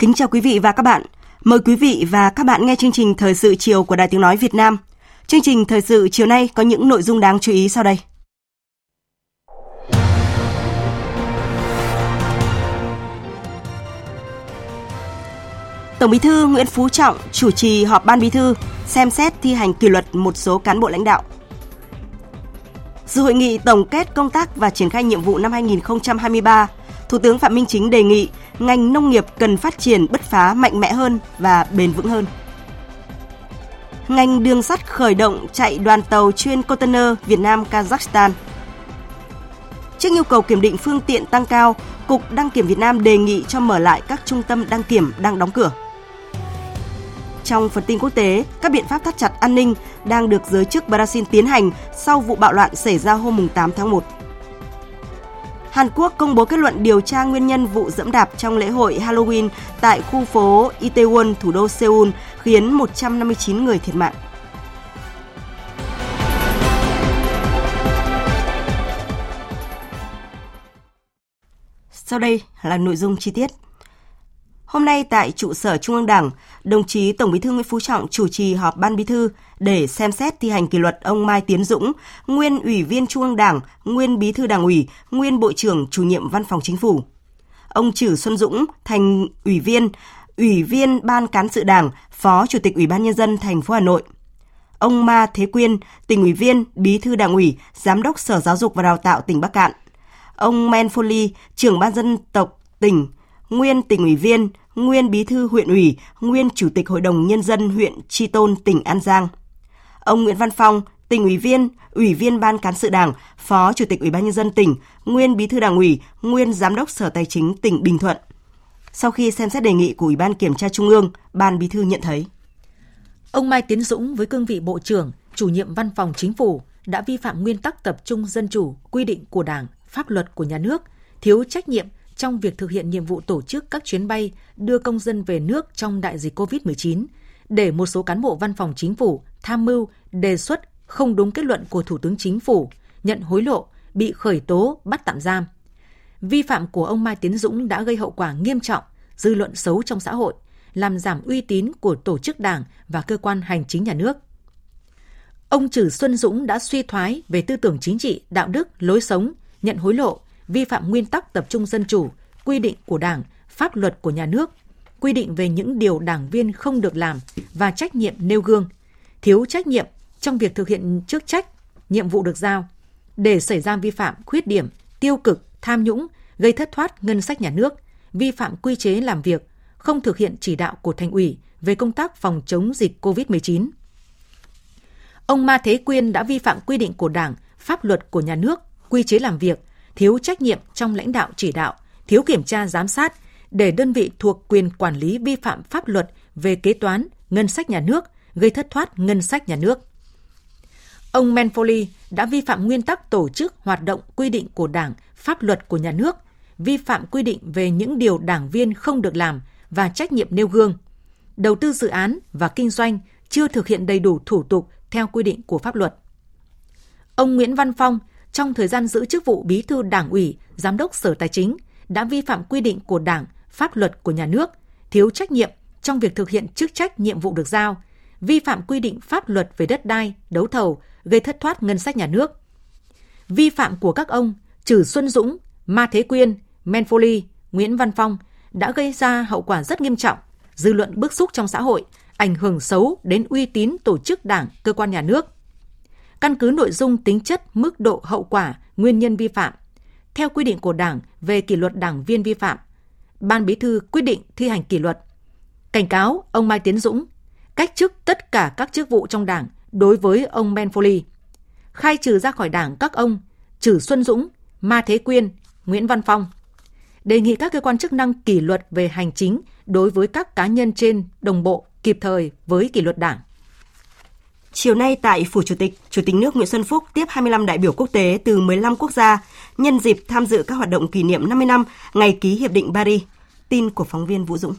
Kính chào quý vị và các bạn. Mời quý vị và các bạn nghe chương trình Thời sự chiều của Đài Tiếng Nói Việt Nam. Chương trình Thời sự chiều nay có những nội dung đáng chú ý sau đây. Tổng Bí thư Nguyễn Phú Trọng chủ trì họp Ban Bí thư xem xét thi hành kỷ luật một số cán bộ lãnh đạo. Dự hội nghị tổng kết công tác và triển khai nhiệm vụ năm 2023, Thủ tướng Phạm Minh Chính đề nghị ngành nông nghiệp cần phát triển bứt phá mạnh mẽ hơn và bền vững hơn. Ngành đường sắt khởi động chạy đoàn tàu chuyên container Việt Nam Kazakhstan. Trước nhu cầu kiểm định phương tiện tăng cao, Cục Đăng kiểm Việt Nam đề nghị cho mở lại các trung tâm đăng kiểm đang đóng cửa. Trong phần tin quốc tế, các biện pháp thắt chặt an ninh đang được giới chức Brazil tiến hành sau vụ bạo loạn xảy ra hôm 8 tháng 1. Hàn Quốc công bố kết luận điều tra nguyên nhân vụ dẫm đạp trong lễ hội Halloween tại khu phố Itaewon, thủ đô Seoul, khiến 159 người thiệt mạng. Sau đây là nội dung chi tiết. Hôm nay tại trụ sở Trung ương Đảng, đồng chí Tổng Bí thư Nguyễn Phú Trọng chủ trì họp Ban Bí thư để xem xét thi hành kỷ luật ông Mai Tiến Dũng, nguyên Ủy viên Trung ương Đảng, nguyên Bí thư Đảng ủy, nguyên Bộ trưởng Chủ nhiệm Văn phòng Chính phủ. Ông Trử Xuân Dũng thành Ủy viên, Ủy viên Ban Cán sự Đảng, Phó Chủ tịch Ủy ban Nhân dân thành phố Hà Nội. Ông Ma Thế Quyên, tỉnh ủy viên, Bí thư Đảng ủy, Giám đốc Sở Giáo dục và Đào tạo tỉnh Bắc Cạn. Ông Men Foley, trưởng ban dân tộc tỉnh, nguyên tỉnh ủy viên, nguyên bí thư huyện ủy, nguyên chủ tịch Hội đồng Nhân dân huyện Tri Tôn, tỉnh An Giang. Ông Nguyễn Văn Phong, tỉnh ủy viên, ủy viên ban cán sự đảng, phó chủ tịch Ủy ban Nhân dân tỉnh, nguyên bí thư đảng ủy, nguyên giám đốc Sở Tài chính tỉnh Bình Thuận. Sau khi xem xét đề nghị của Ủy ban Kiểm tra Trung ương, ban bí thư nhận thấy. Ông Mai Tiến Dũng với cương vị Bộ trưởng, chủ nhiệm văn phòng chính phủ đã vi phạm nguyên tắc tập trung dân chủ, quy định của Đảng, pháp luật của nhà nước, thiếu trách nhiệm trong việc thực hiện nhiệm vụ tổ chức các chuyến bay đưa công dân về nước trong đại dịch COVID-19, để một số cán bộ văn phòng chính phủ tham mưu, đề xuất không đúng kết luận của Thủ tướng Chính phủ, nhận hối lộ, bị khởi tố, bắt tạm giam. Vi phạm của ông Mai Tiến Dũng đã gây hậu quả nghiêm trọng, dư luận xấu trong xã hội, làm giảm uy tín của tổ chức đảng và cơ quan hành chính nhà nước. Ông Trử Xuân Dũng đã suy thoái về tư tưởng chính trị, đạo đức, lối sống, nhận hối lộ, vi phạm nguyên tắc tập trung dân chủ, quy định của Đảng, pháp luật của nhà nước, quy định về những điều đảng viên không được làm và trách nhiệm nêu gương, thiếu trách nhiệm trong việc thực hiện chức trách, nhiệm vụ được giao, để xảy ra vi phạm, khuyết điểm, tiêu cực, tham nhũng, gây thất thoát ngân sách nhà nước, vi phạm quy chế làm việc, không thực hiện chỉ đạo của thành ủy về công tác phòng chống dịch COVID-19. Ông Ma Thế Quyên đã vi phạm quy định của Đảng, pháp luật của nhà nước, quy chế làm việc, thiếu trách nhiệm trong lãnh đạo chỉ đạo, thiếu kiểm tra giám sát để đơn vị thuộc quyền quản lý vi phạm pháp luật về kế toán, ngân sách nhà nước, gây thất thoát ngân sách nhà nước. Ông Menfoli đã vi phạm nguyên tắc tổ chức hoạt động quy định của Đảng, pháp luật của nhà nước, vi phạm quy định về những điều đảng viên không được làm và trách nhiệm nêu gương. Đầu tư dự án và kinh doanh chưa thực hiện đầy đủ thủ tục theo quy định của pháp luật. Ông Nguyễn Văn Phong trong thời gian giữ chức vụ bí thư đảng ủy, giám đốc sở tài chính đã vi phạm quy định của đảng, pháp luật của nhà nước, thiếu trách nhiệm trong việc thực hiện chức trách nhiệm vụ được giao, vi phạm quy định pháp luật về đất đai, đấu thầu, gây thất thoát ngân sách nhà nước. Vi phạm của các ông Trử Xuân Dũng, Ma Thế Quyên, Men Foley, Nguyễn Văn Phong đã gây ra hậu quả rất nghiêm trọng, dư luận bức xúc trong xã hội, ảnh hưởng xấu đến uy tín tổ chức đảng, cơ quan nhà nước. Căn cứ nội dung tính chất, mức độ hậu quả, nguyên nhân vi phạm, theo quy định của Đảng về kỷ luật đảng viên vi phạm. Ban Bí thư quyết định thi hành kỷ luật. Cảnh cáo ông Mai Tiến Dũng cách chức tất cả các chức vụ trong Đảng đối với ông Ben Foley. Khai trừ ra khỏi Đảng các ông Trử Xuân Dũng, Ma Thế Quyên, Nguyễn Văn Phong. Đề nghị các cơ quan chức năng kỷ luật về hành chính đối với các cá nhân trên đồng bộ kịp thời với kỷ luật Đảng. Chiều nay tại Phủ Chủ tịch, Chủ tịch nước Nguyễn Xuân Phúc tiếp 25 đại biểu quốc tế từ 15 quốc gia nhân dịp tham dự các hoạt động kỷ niệm 50 năm ngày ký Hiệp định Paris. Tin của phóng viên Vũ Dũng.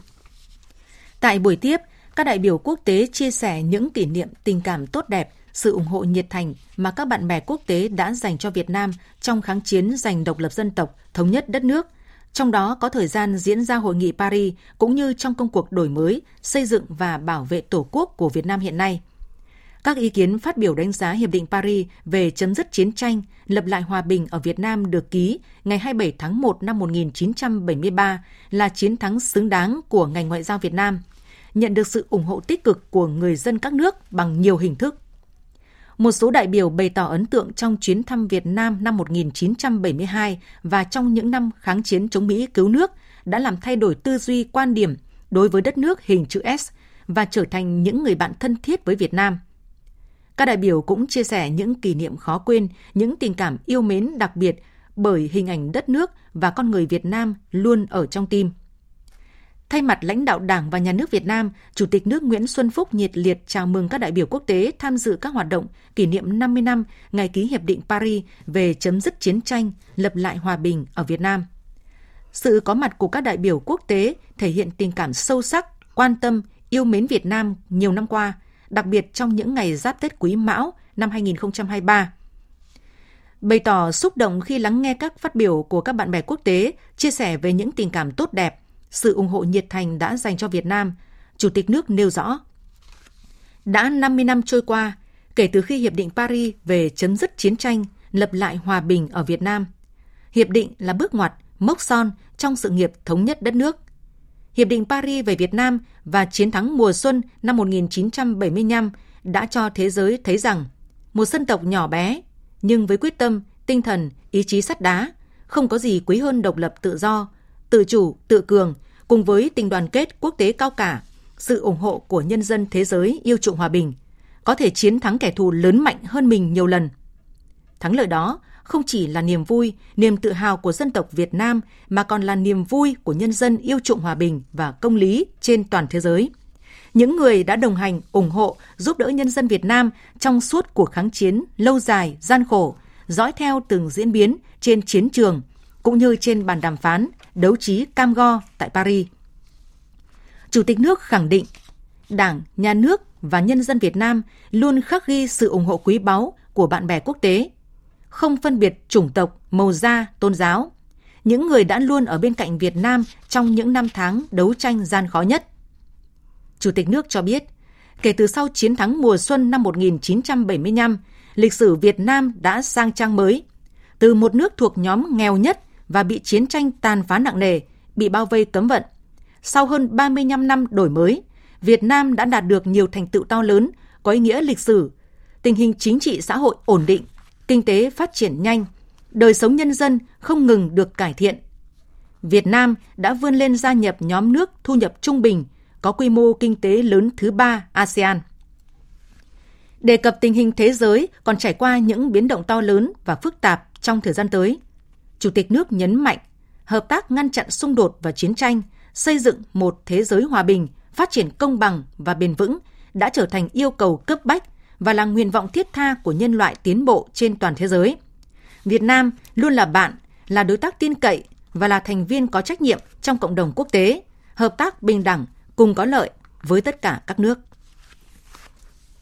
Tại buổi tiếp, các đại biểu quốc tế chia sẻ những kỷ niệm tình cảm tốt đẹp, sự ủng hộ nhiệt thành mà các bạn bè quốc tế đã dành cho Việt Nam trong kháng chiến giành độc lập dân tộc, thống nhất đất nước – trong đó có thời gian diễn ra hội nghị Paris cũng như trong công cuộc đổi mới, xây dựng và bảo vệ Tổ quốc của Việt Nam hiện nay. Các ý kiến phát biểu đánh giá Hiệp định Paris về chấm dứt chiến tranh, lập lại hòa bình ở Việt Nam được ký ngày 27 tháng 1 năm 1973 là chiến thắng xứng đáng của ngành ngoại giao Việt Nam, nhận được sự ủng hộ tích cực của người dân các nước bằng nhiều hình thức một số đại biểu bày tỏ ấn tượng trong chuyến thăm Việt Nam năm 1972 và trong những năm kháng chiến chống Mỹ cứu nước đã làm thay đổi tư duy quan điểm đối với đất nước hình chữ S và trở thành những người bạn thân thiết với Việt Nam. Các đại biểu cũng chia sẻ những kỷ niệm khó quên, những tình cảm yêu mến đặc biệt bởi hình ảnh đất nước và con người Việt Nam luôn ở trong tim. Thay mặt lãnh đạo Đảng và Nhà nước Việt Nam, Chủ tịch nước Nguyễn Xuân Phúc nhiệt liệt chào mừng các đại biểu quốc tế tham dự các hoạt động kỷ niệm 50 năm ngày ký Hiệp định Paris về chấm dứt chiến tranh, lập lại hòa bình ở Việt Nam. Sự có mặt của các đại biểu quốc tế thể hiện tình cảm sâu sắc, quan tâm, yêu mến Việt Nam nhiều năm qua, đặc biệt trong những ngày giáp Tết Quý Mão năm 2023 bày tỏ xúc động khi lắng nghe các phát biểu của các bạn bè quốc tế chia sẻ về những tình cảm tốt đẹp, sự ủng hộ nhiệt thành đã dành cho Việt Nam, Chủ tịch nước nêu rõ. Đã 50 năm trôi qua, kể từ khi Hiệp định Paris về chấm dứt chiến tranh, lập lại hòa bình ở Việt Nam. Hiệp định là bước ngoặt, mốc son trong sự nghiệp thống nhất đất nước. Hiệp định Paris về Việt Nam và chiến thắng mùa xuân năm 1975 đã cho thế giới thấy rằng một dân tộc nhỏ bé nhưng với quyết tâm, tinh thần, ý chí sắt đá, không có gì quý hơn độc lập tự do, tự chủ, tự cường, cùng với tình đoàn kết quốc tế cao cả, sự ủng hộ của nhân dân thế giới yêu chuộng hòa bình, có thể chiến thắng kẻ thù lớn mạnh hơn mình nhiều lần. Thắng lợi đó không chỉ là niềm vui, niềm tự hào của dân tộc Việt Nam mà còn là niềm vui của nhân dân yêu chuộng hòa bình và công lý trên toàn thế giới. Những người đã đồng hành, ủng hộ, giúp đỡ nhân dân Việt Nam trong suốt cuộc kháng chiến lâu dài, gian khổ, dõi theo từng diễn biến trên chiến trường cũng như trên bàn đàm phán đấu trí cam go tại Paris. Chủ tịch nước khẳng định, Đảng, Nhà nước và nhân dân Việt Nam luôn khắc ghi sự ủng hộ quý báu của bạn bè quốc tế, không phân biệt chủng tộc, màu da, tôn giáo, những người đã luôn ở bên cạnh Việt Nam trong những năm tháng đấu tranh gian khó nhất. Chủ tịch nước cho biết, kể từ sau chiến thắng mùa xuân năm 1975, lịch sử Việt Nam đã sang trang mới. Từ một nước thuộc nhóm nghèo nhất và bị chiến tranh tàn phá nặng nề, bị bao vây cấm vận. Sau hơn 35 năm đổi mới, Việt Nam đã đạt được nhiều thành tựu to lớn, có ý nghĩa lịch sử. Tình hình chính trị xã hội ổn định, kinh tế phát triển nhanh, đời sống nhân dân không ngừng được cải thiện. Việt Nam đã vươn lên gia nhập nhóm nước thu nhập trung bình, có quy mô kinh tế lớn thứ ba ASEAN. Đề cập tình hình thế giới còn trải qua những biến động to lớn và phức tạp trong thời gian tới – Chủ tịch nước nhấn mạnh hợp tác ngăn chặn xung đột và chiến tranh, xây dựng một thế giới hòa bình, phát triển công bằng và bền vững đã trở thành yêu cầu cấp bách và là nguyện vọng thiết tha của nhân loại tiến bộ trên toàn thế giới. Việt Nam luôn là bạn, là đối tác tin cậy và là thành viên có trách nhiệm trong cộng đồng quốc tế, hợp tác bình đẳng, cùng có lợi với tất cả các nước.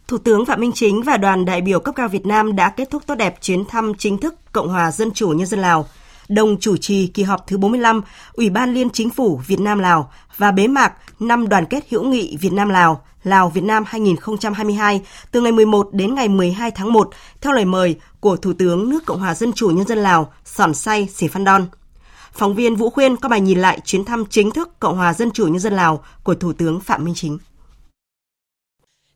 Thủ tướng Phạm Minh Chính và đoàn đại biểu cấp cao Việt Nam đã kết thúc tốt đẹp chuyến thăm chính thức Cộng hòa Dân chủ Nhân dân Lào – đồng chủ trì kỳ họp thứ 45 Ủy ban Liên Chính phủ Việt Nam Lào và bế mạc năm đoàn kết hữu nghị Việt Nam Lào Lào Việt Nam 2022 từ ngày 11 đến ngày 12 tháng 1 theo lời mời của Thủ tướng nước Cộng hòa Dân chủ Nhân dân Lào Sòn Say Sì Phan Đon. Phóng viên Vũ Khuyên có bài nhìn lại chuyến thăm chính thức Cộng hòa Dân chủ Nhân dân Lào của Thủ tướng Phạm Minh Chính.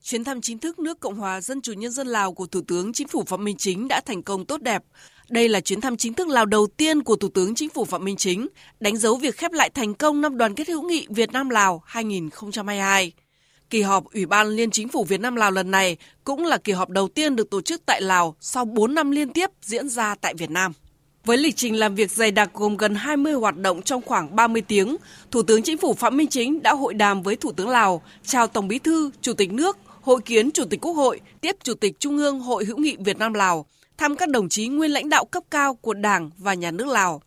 Chuyến thăm chính thức nước Cộng hòa Dân chủ Nhân dân Lào của Thủ tướng Chính phủ Phạm Minh Chính đã thành công tốt đẹp. Đây là chuyến thăm chính thức Lào đầu tiên của Thủ tướng Chính phủ Phạm Minh Chính, đánh dấu việc khép lại thành công năm đoàn kết hữu nghị Việt Nam Lào 2022. Kỳ họp Ủy ban Liên Chính phủ Việt Nam Lào lần này cũng là kỳ họp đầu tiên được tổ chức tại Lào sau 4 năm liên tiếp diễn ra tại Việt Nam. Với lịch trình làm việc dày đặc gồm gần 20 hoạt động trong khoảng 30 tiếng, Thủ tướng Chính phủ Phạm Minh Chính đã hội đàm với Thủ tướng Lào, chào Tổng Bí thư, Chủ tịch nước, hội kiến Chủ tịch Quốc hội, tiếp Chủ tịch Trung ương Hội hữu nghị Việt Nam Lào, thăm các đồng chí nguyên lãnh đạo cấp cao của Đảng và Nhà nước Lào.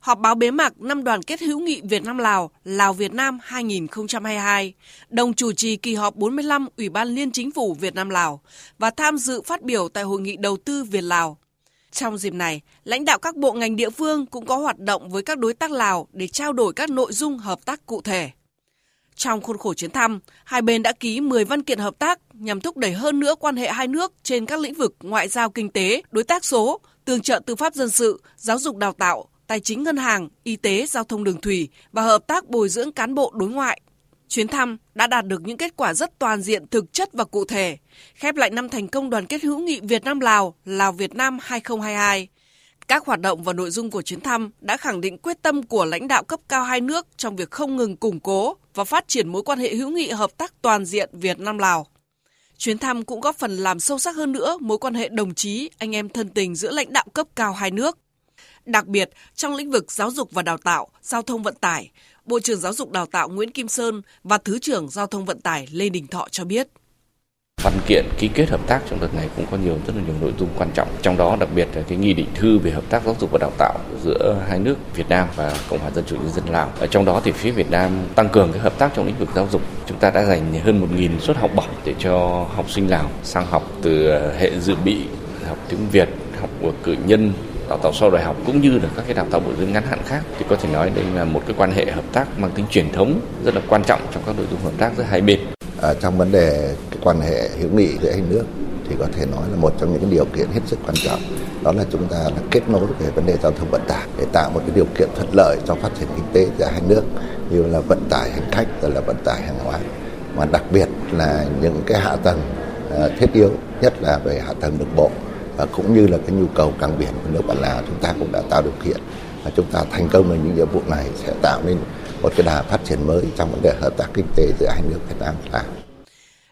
Họp báo bế mạc năm đoàn kết hữu nghị Việt Nam Lào, Lào Việt Nam 2022, đồng chủ trì kỳ họp 45 Ủy ban Liên Chính phủ Việt Nam Lào và tham dự phát biểu tại hội nghị đầu tư Việt Lào. Trong dịp này, lãnh đạo các bộ ngành địa phương cũng có hoạt động với các đối tác Lào để trao đổi các nội dung hợp tác cụ thể. Trong khuôn khổ chuyến thăm, hai bên đã ký 10 văn kiện hợp tác nhằm thúc đẩy hơn nữa quan hệ hai nước trên các lĩnh vực ngoại giao kinh tế, đối tác số, tương trợ tư pháp dân sự, giáo dục đào tạo, tài chính ngân hàng, y tế, giao thông đường thủy và hợp tác bồi dưỡng cán bộ đối ngoại. Chuyến thăm đã đạt được những kết quả rất toàn diện, thực chất và cụ thể, khép lại năm thành công đoàn kết hữu nghị Việt Nam Lào, Lào Việt Nam 2022. Các hoạt động và nội dung của chuyến thăm đã khẳng định quyết tâm của lãnh đạo cấp cao hai nước trong việc không ngừng củng cố và phát triển mối quan hệ hữu nghị hợp tác toàn diện Việt Nam Lào. Chuyến thăm cũng góp phần làm sâu sắc hơn nữa mối quan hệ đồng chí, anh em thân tình giữa lãnh đạo cấp cao hai nước. Đặc biệt, trong lĩnh vực giáo dục và đào tạo, giao thông vận tải, Bộ trưởng Giáo dục Đào tạo Nguyễn Kim Sơn và Thứ trưởng Giao thông Vận tải Lê Đình Thọ cho biết. Văn kiện ký kết hợp tác trong đợt này cũng có nhiều rất là nhiều nội dung quan trọng, trong đó đặc biệt là cái nghị định thư về hợp tác giáo dục và đào tạo giữa hai nước Việt Nam và Cộng hòa Dân chủ Nhân dân Lào. Ở trong đó thì phía Việt Nam tăng cường cái hợp tác trong lĩnh vực giáo dục. Chúng ta đã dành hơn 1.000 suất học bổng để cho học sinh Lào sang học từ ờ, hệ dự bị, học tiếng Việt, học của cử nhân, đào tạo sau đại học cũng như là các cái đào tạo bồi dưỡng ngắn hạn khác thì có thể nói đây là một cái quan hệ hợp tác mang tính truyền thống rất là quan trọng trong các nội dung hợp tác giữa hai bên. À, trong vấn đề cái quan hệ hữu nghị giữa hai nước thì có thể nói là một trong những điều kiện hết sức quan trọng đó là chúng ta là kết nối về vấn đề giao thông vận tải để tạo một cái điều kiện thuận lợi cho phát triển kinh tế giữa hai nước như là vận tải hành khách rồi là vận tải hàng hóa mà đặc biệt là những cái hạ tầng à, thiết yếu nhất là về hạ tầng đường bộ và cũng như là cái nhu cầu cảng biển của nước bạn Lào chúng ta cũng đã tạo điều kiện và chúng ta thành công với những nhiệm vụ này sẽ tạo nên một cái đà phát triển mới trong vấn đề hợp tác kinh tế giữa hai nước Việt Nam và Lào.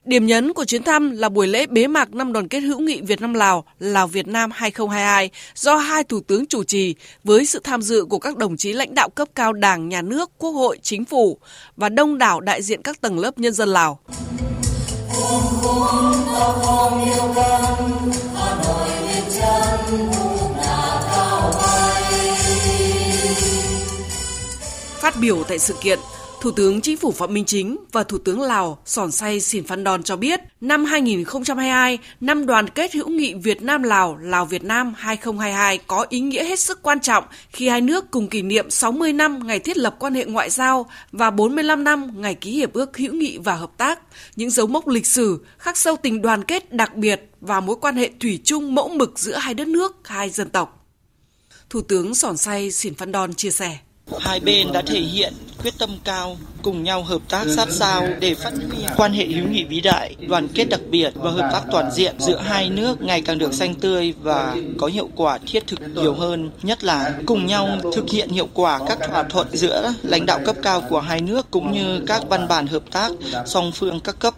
Điểm nhấn của chuyến thăm là buổi lễ bế mạc năm đoàn kết hữu nghị Việt Nam Lào, Lào Việt Nam 2022 do hai thủ tướng chủ trì với sự tham dự của các đồng chí lãnh đạo cấp cao Đảng, Nhà nước, Quốc hội, Chính phủ và đông đảo đại diện các tầng lớp nhân dân Lào. Phát biểu tại sự kiện, Thủ tướng Chính phủ Phạm Minh Chính và Thủ tướng Lào Sòn Say Sìn Phan Đòn cho biết, năm 2022, năm đoàn kết hữu nghị Việt Nam Lào, Lào Việt Nam 2022 có ý nghĩa hết sức quan trọng khi hai nước cùng kỷ niệm 60 năm ngày thiết lập quan hệ ngoại giao và 45 năm ngày ký hiệp ước hữu nghị và hợp tác, những dấu mốc lịch sử khắc sâu tình đoàn kết đặc biệt và mối quan hệ thủy chung mẫu mực giữa hai đất nước, hai dân tộc. Thủ tướng Sòn Say Sìn Phan Đòn chia sẻ. Hai bên đã thể hiện quyết tâm cao cùng nhau hợp tác sát sao để phát huy quan hệ hữu nghị vĩ đại, đoàn kết đặc biệt và hợp tác toàn diện giữa hai nước ngày càng được xanh tươi và có hiệu quả thiết thực nhiều hơn, nhất là cùng nhau thực hiện hiệu quả các thỏa thuận giữa lãnh đạo cấp cao của hai nước cũng như các văn bản hợp tác song phương các cấp.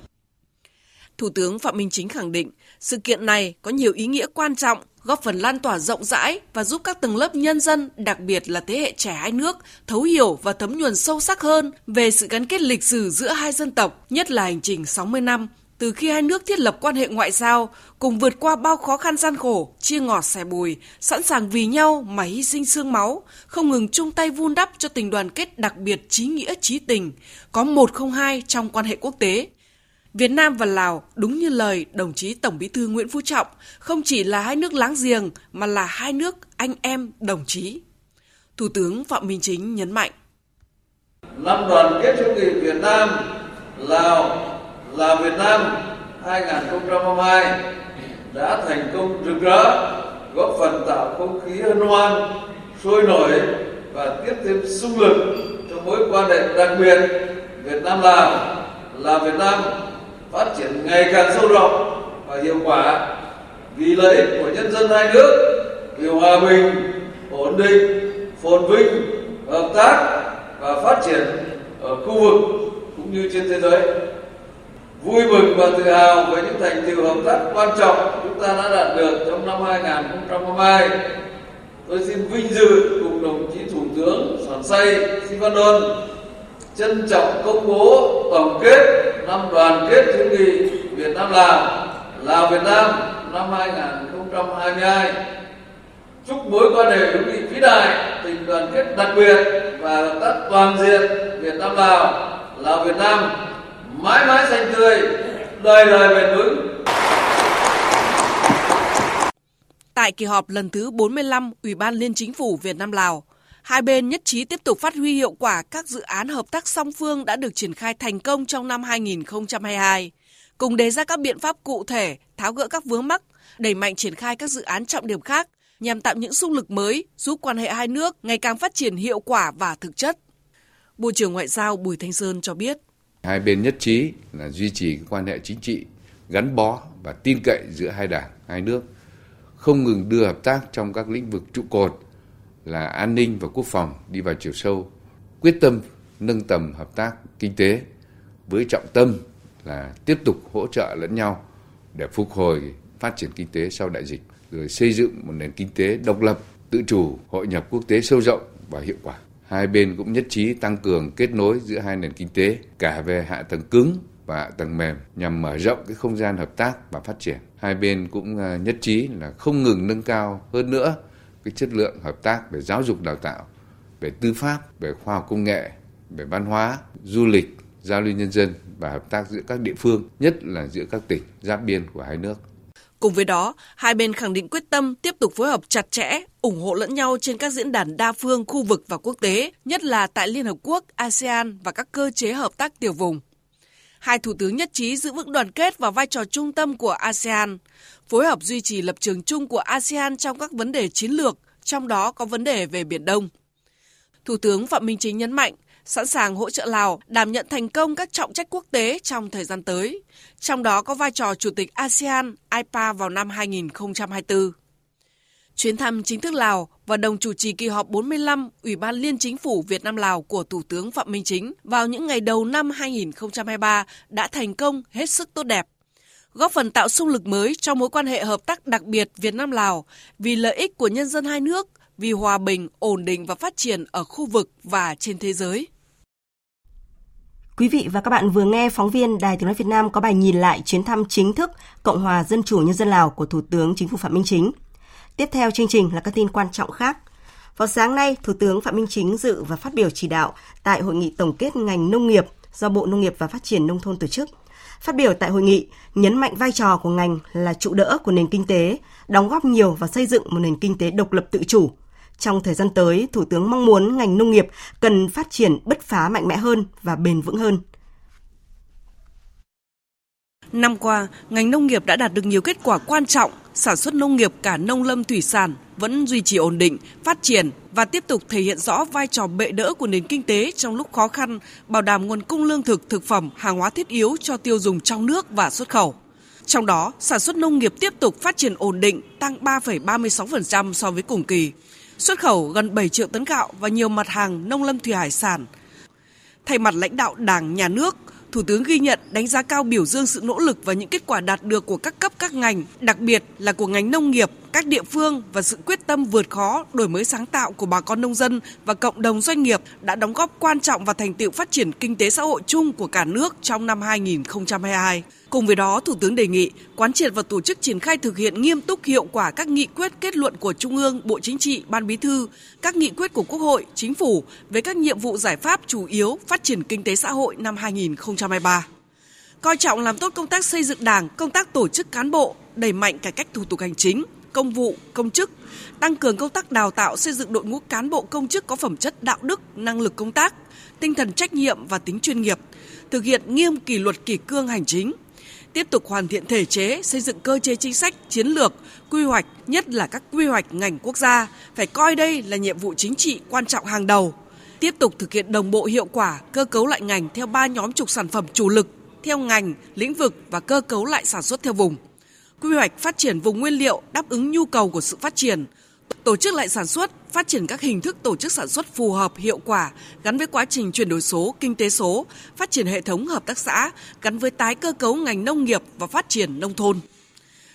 Thủ tướng Phạm Minh Chính khẳng định, sự kiện này có nhiều ý nghĩa quan trọng góp phần lan tỏa rộng rãi và giúp các tầng lớp nhân dân, đặc biệt là thế hệ trẻ hai nước, thấu hiểu và thấm nhuần sâu sắc hơn về sự gắn kết lịch sử giữa hai dân tộc, nhất là hành trình 60 năm từ khi hai nước thiết lập quan hệ ngoại giao, cùng vượt qua bao khó khăn gian khổ, chia ngọt sẻ bùi, sẵn sàng vì nhau mà hy sinh xương máu, không ngừng chung tay vun đắp cho tình đoàn kết đặc biệt trí nghĩa trí tình, có một không hai trong quan hệ quốc tế. Việt Nam và Lào đúng như lời đồng chí Tổng Bí thư Nguyễn Phú Trọng, không chỉ là hai nước láng giềng mà là hai nước anh em đồng chí. Thủ tướng Phạm Minh Chính nhấn mạnh. Năm đoàn kết hữu nghị Việt Nam, Lào, Lào Việt Nam 2022 đã thành công rực rỡ, góp phần tạo không khí hân hoan, sôi nổi và tiếp thêm sung lực cho mối quan hệ đặc biệt Việt Nam Lào, Lào Việt Nam phát triển ngày càng sâu rộng và hiệu quả vì lợi ích của nhân dân hai nước, vì hòa bình, ổn định, phồn vinh, hợp tác và phát triển ở khu vực cũng như trên thế giới. Vui mừng và tự hào với những thành tựu hợp tác quan trọng chúng ta đã đạt được trong năm 2022. Tôi xin vinh dự cùng đồng chí Thủ tướng Sòn Say Sivanon trân trọng công bố tổng kết năm đoàn kết hữu nghị Việt Nam Lào, Lào Việt Nam năm 2022. Chúc mối quan hệ hữu nghị vĩ đại, tình đoàn kết đặc biệt và hợp tác toàn diện Việt Nam Lào, Lào Việt Nam mãi mãi xanh tươi, đời đời bền vững. Tại kỳ họp lần thứ 45 Ủy ban Liên Chính phủ Việt Nam Lào, hai bên nhất trí tiếp tục phát huy hiệu quả các dự án hợp tác song phương đã được triển khai thành công trong năm 2022, cùng đề ra các biện pháp cụ thể tháo gỡ các vướng mắc, đẩy mạnh triển khai các dự án trọng điểm khác nhằm tạo những xung lực mới giúp quan hệ hai nước ngày càng phát triển hiệu quả và thực chất. Bộ trưởng Ngoại giao Bùi Thanh Sơn cho biết. Hai bên nhất trí là duy trì quan hệ chính trị gắn bó và tin cậy giữa hai đảng, hai nước, không ngừng đưa hợp tác trong các lĩnh vực trụ cột là an ninh và quốc phòng đi vào chiều sâu, quyết tâm nâng tầm hợp tác kinh tế với trọng tâm là tiếp tục hỗ trợ lẫn nhau để phục hồi phát triển kinh tế sau đại dịch, rồi xây dựng một nền kinh tế độc lập, tự chủ, hội nhập quốc tế sâu rộng và hiệu quả. Hai bên cũng nhất trí tăng cường kết nối giữa hai nền kinh tế cả về hạ tầng cứng và hạ tầng mềm nhằm mở rộng cái không gian hợp tác và phát triển. Hai bên cũng à, nhất trí là không ngừng nâng cao hơn nữa cái chất lượng hợp tác về giáo dục đào tạo, về tư pháp, về khoa học công nghệ, về văn hóa, du lịch, giao lưu nhân dân và hợp tác giữa các địa phương, nhất là giữa các tỉnh giáp biên của hai nước. Cùng với đó, hai bên khẳng định quyết tâm tiếp tục phối hợp chặt chẽ, ủng hộ lẫn nhau trên các diễn đàn đa phương, khu vực và quốc tế, nhất là tại Liên Hợp Quốc, ASEAN và các cơ chế hợp tác tiểu vùng. Hai thủ tướng nhất trí giữ vững đoàn kết và vai trò trung tâm của ASEAN, phối hợp duy trì lập trường chung của ASEAN trong các vấn đề chiến lược, trong đó có vấn đề về Biển Đông. Thủ tướng Phạm Minh Chính nhấn mạnh, sẵn sàng hỗ trợ Lào đảm nhận thành công các trọng trách quốc tế trong thời gian tới, trong đó có vai trò Chủ tịch ASEAN IPA vào năm 2024. Chuyến thăm chính thức Lào và đồng chủ trì kỳ họp 45 Ủy ban Liên Chính phủ Việt Nam Lào của Thủ tướng Phạm Minh Chính vào những ngày đầu năm 2023 đã thành công hết sức tốt đẹp góp phần tạo sung lực mới cho mối quan hệ hợp tác đặc biệt Việt Nam Lào vì lợi ích của nhân dân hai nước, vì hòa bình, ổn định và phát triển ở khu vực và trên thế giới. Quý vị và các bạn vừa nghe phóng viên Đài Tiếng nói Việt Nam có bài nhìn lại chuyến thăm chính thức Cộng hòa Dân chủ Nhân dân Lào của Thủ tướng Chính phủ Phạm Minh Chính. Tiếp theo chương trình là các tin quan trọng khác. Vào sáng nay, Thủ tướng Phạm Minh Chính dự và phát biểu chỉ đạo tại hội nghị tổng kết ngành nông nghiệp do Bộ Nông nghiệp và Phát triển Nông thôn tổ chức. Phát biểu tại hội nghị, nhấn mạnh vai trò của ngành là trụ đỡ của nền kinh tế, đóng góp nhiều vào xây dựng một nền kinh tế độc lập tự chủ. Trong thời gian tới, Thủ tướng mong muốn ngành nông nghiệp cần phát triển bứt phá mạnh mẽ hơn và bền vững hơn. Năm qua, ngành nông nghiệp đã đạt được nhiều kết quả quan trọng, sản xuất nông nghiệp cả nông lâm thủy sản vẫn duy trì ổn định, phát triển và tiếp tục thể hiện rõ vai trò bệ đỡ của nền kinh tế trong lúc khó khăn, bảo đảm nguồn cung lương thực, thực phẩm, hàng hóa thiết yếu cho tiêu dùng trong nước và xuất khẩu. Trong đó, sản xuất nông nghiệp tiếp tục phát triển ổn định, tăng 3,36% so với cùng kỳ. Xuất khẩu gần 7 triệu tấn gạo và nhiều mặt hàng nông lâm thủy hải sản. Thay mặt lãnh đạo Đảng, Nhà nước, Thủ tướng ghi nhận, đánh giá cao biểu dương sự nỗ lực và những kết quả đạt được của các cấp các ngành, đặc biệt là của ngành nông nghiệp, các địa phương và sự quyết tâm vượt khó, đổi mới sáng tạo của bà con nông dân và cộng đồng doanh nghiệp đã đóng góp quan trọng vào thành tựu phát triển kinh tế xã hội chung của cả nước trong năm 2022. Cùng với đó, Thủ tướng đề nghị quán triệt và tổ chức triển khai thực hiện nghiêm túc hiệu quả các nghị quyết kết luận của Trung ương, Bộ Chính trị, Ban Bí thư, các nghị quyết của Quốc hội, Chính phủ về các nhiệm vụ giải pháp chủ yếu phát triển kinh tế xã hội năm 2023 coi trọng làm tốt công tác xây dựng đảng, công tác tổ chức cán bộ, đẩy mạnh cải cách thủ tục hành chính, công vụ, công chức, tăng cường công tác đào tạo xây dựng đội ngũ cán bộ công chức có phẩm chất đạo đức, năng lực công tác, tinh thần trách nhiệm và tính chuyên nghiệp, thực hiện nghiêm kỷ luật kỷ cương hành chính, tiếp tục hoàn thiện thể chế, xây dựng cơ chế chính sách, chiến lược, quy hoạch, nhất là các quy hoạch ngành quốc gia, phải coi đây là nhiệm vụ chính trị quan trọng hàng đầu. Tiếp tục thực hiện đồng bộ hiệu quả cơ cấu lại ngành theo ba nhóm trục sản phẩm chủ lực theo ngành, lĩnh vực và cơ cấu lại sản xuất theo vùng. Quy hoạch phát triển vùng nguyên liệu đáp ứng nhu cầu của sự phát triển, tổ chức lại sản xuất, phát triển các hình thức tổ chức sản xuất phù hợp, hiệu quả, gắn với quá trình chuyển đổi số, kinh tế số, phát triển hệ thống hợp tác xã, gắn với tái cơ cấu ngành nông nghiệp và phát triển nông thôn.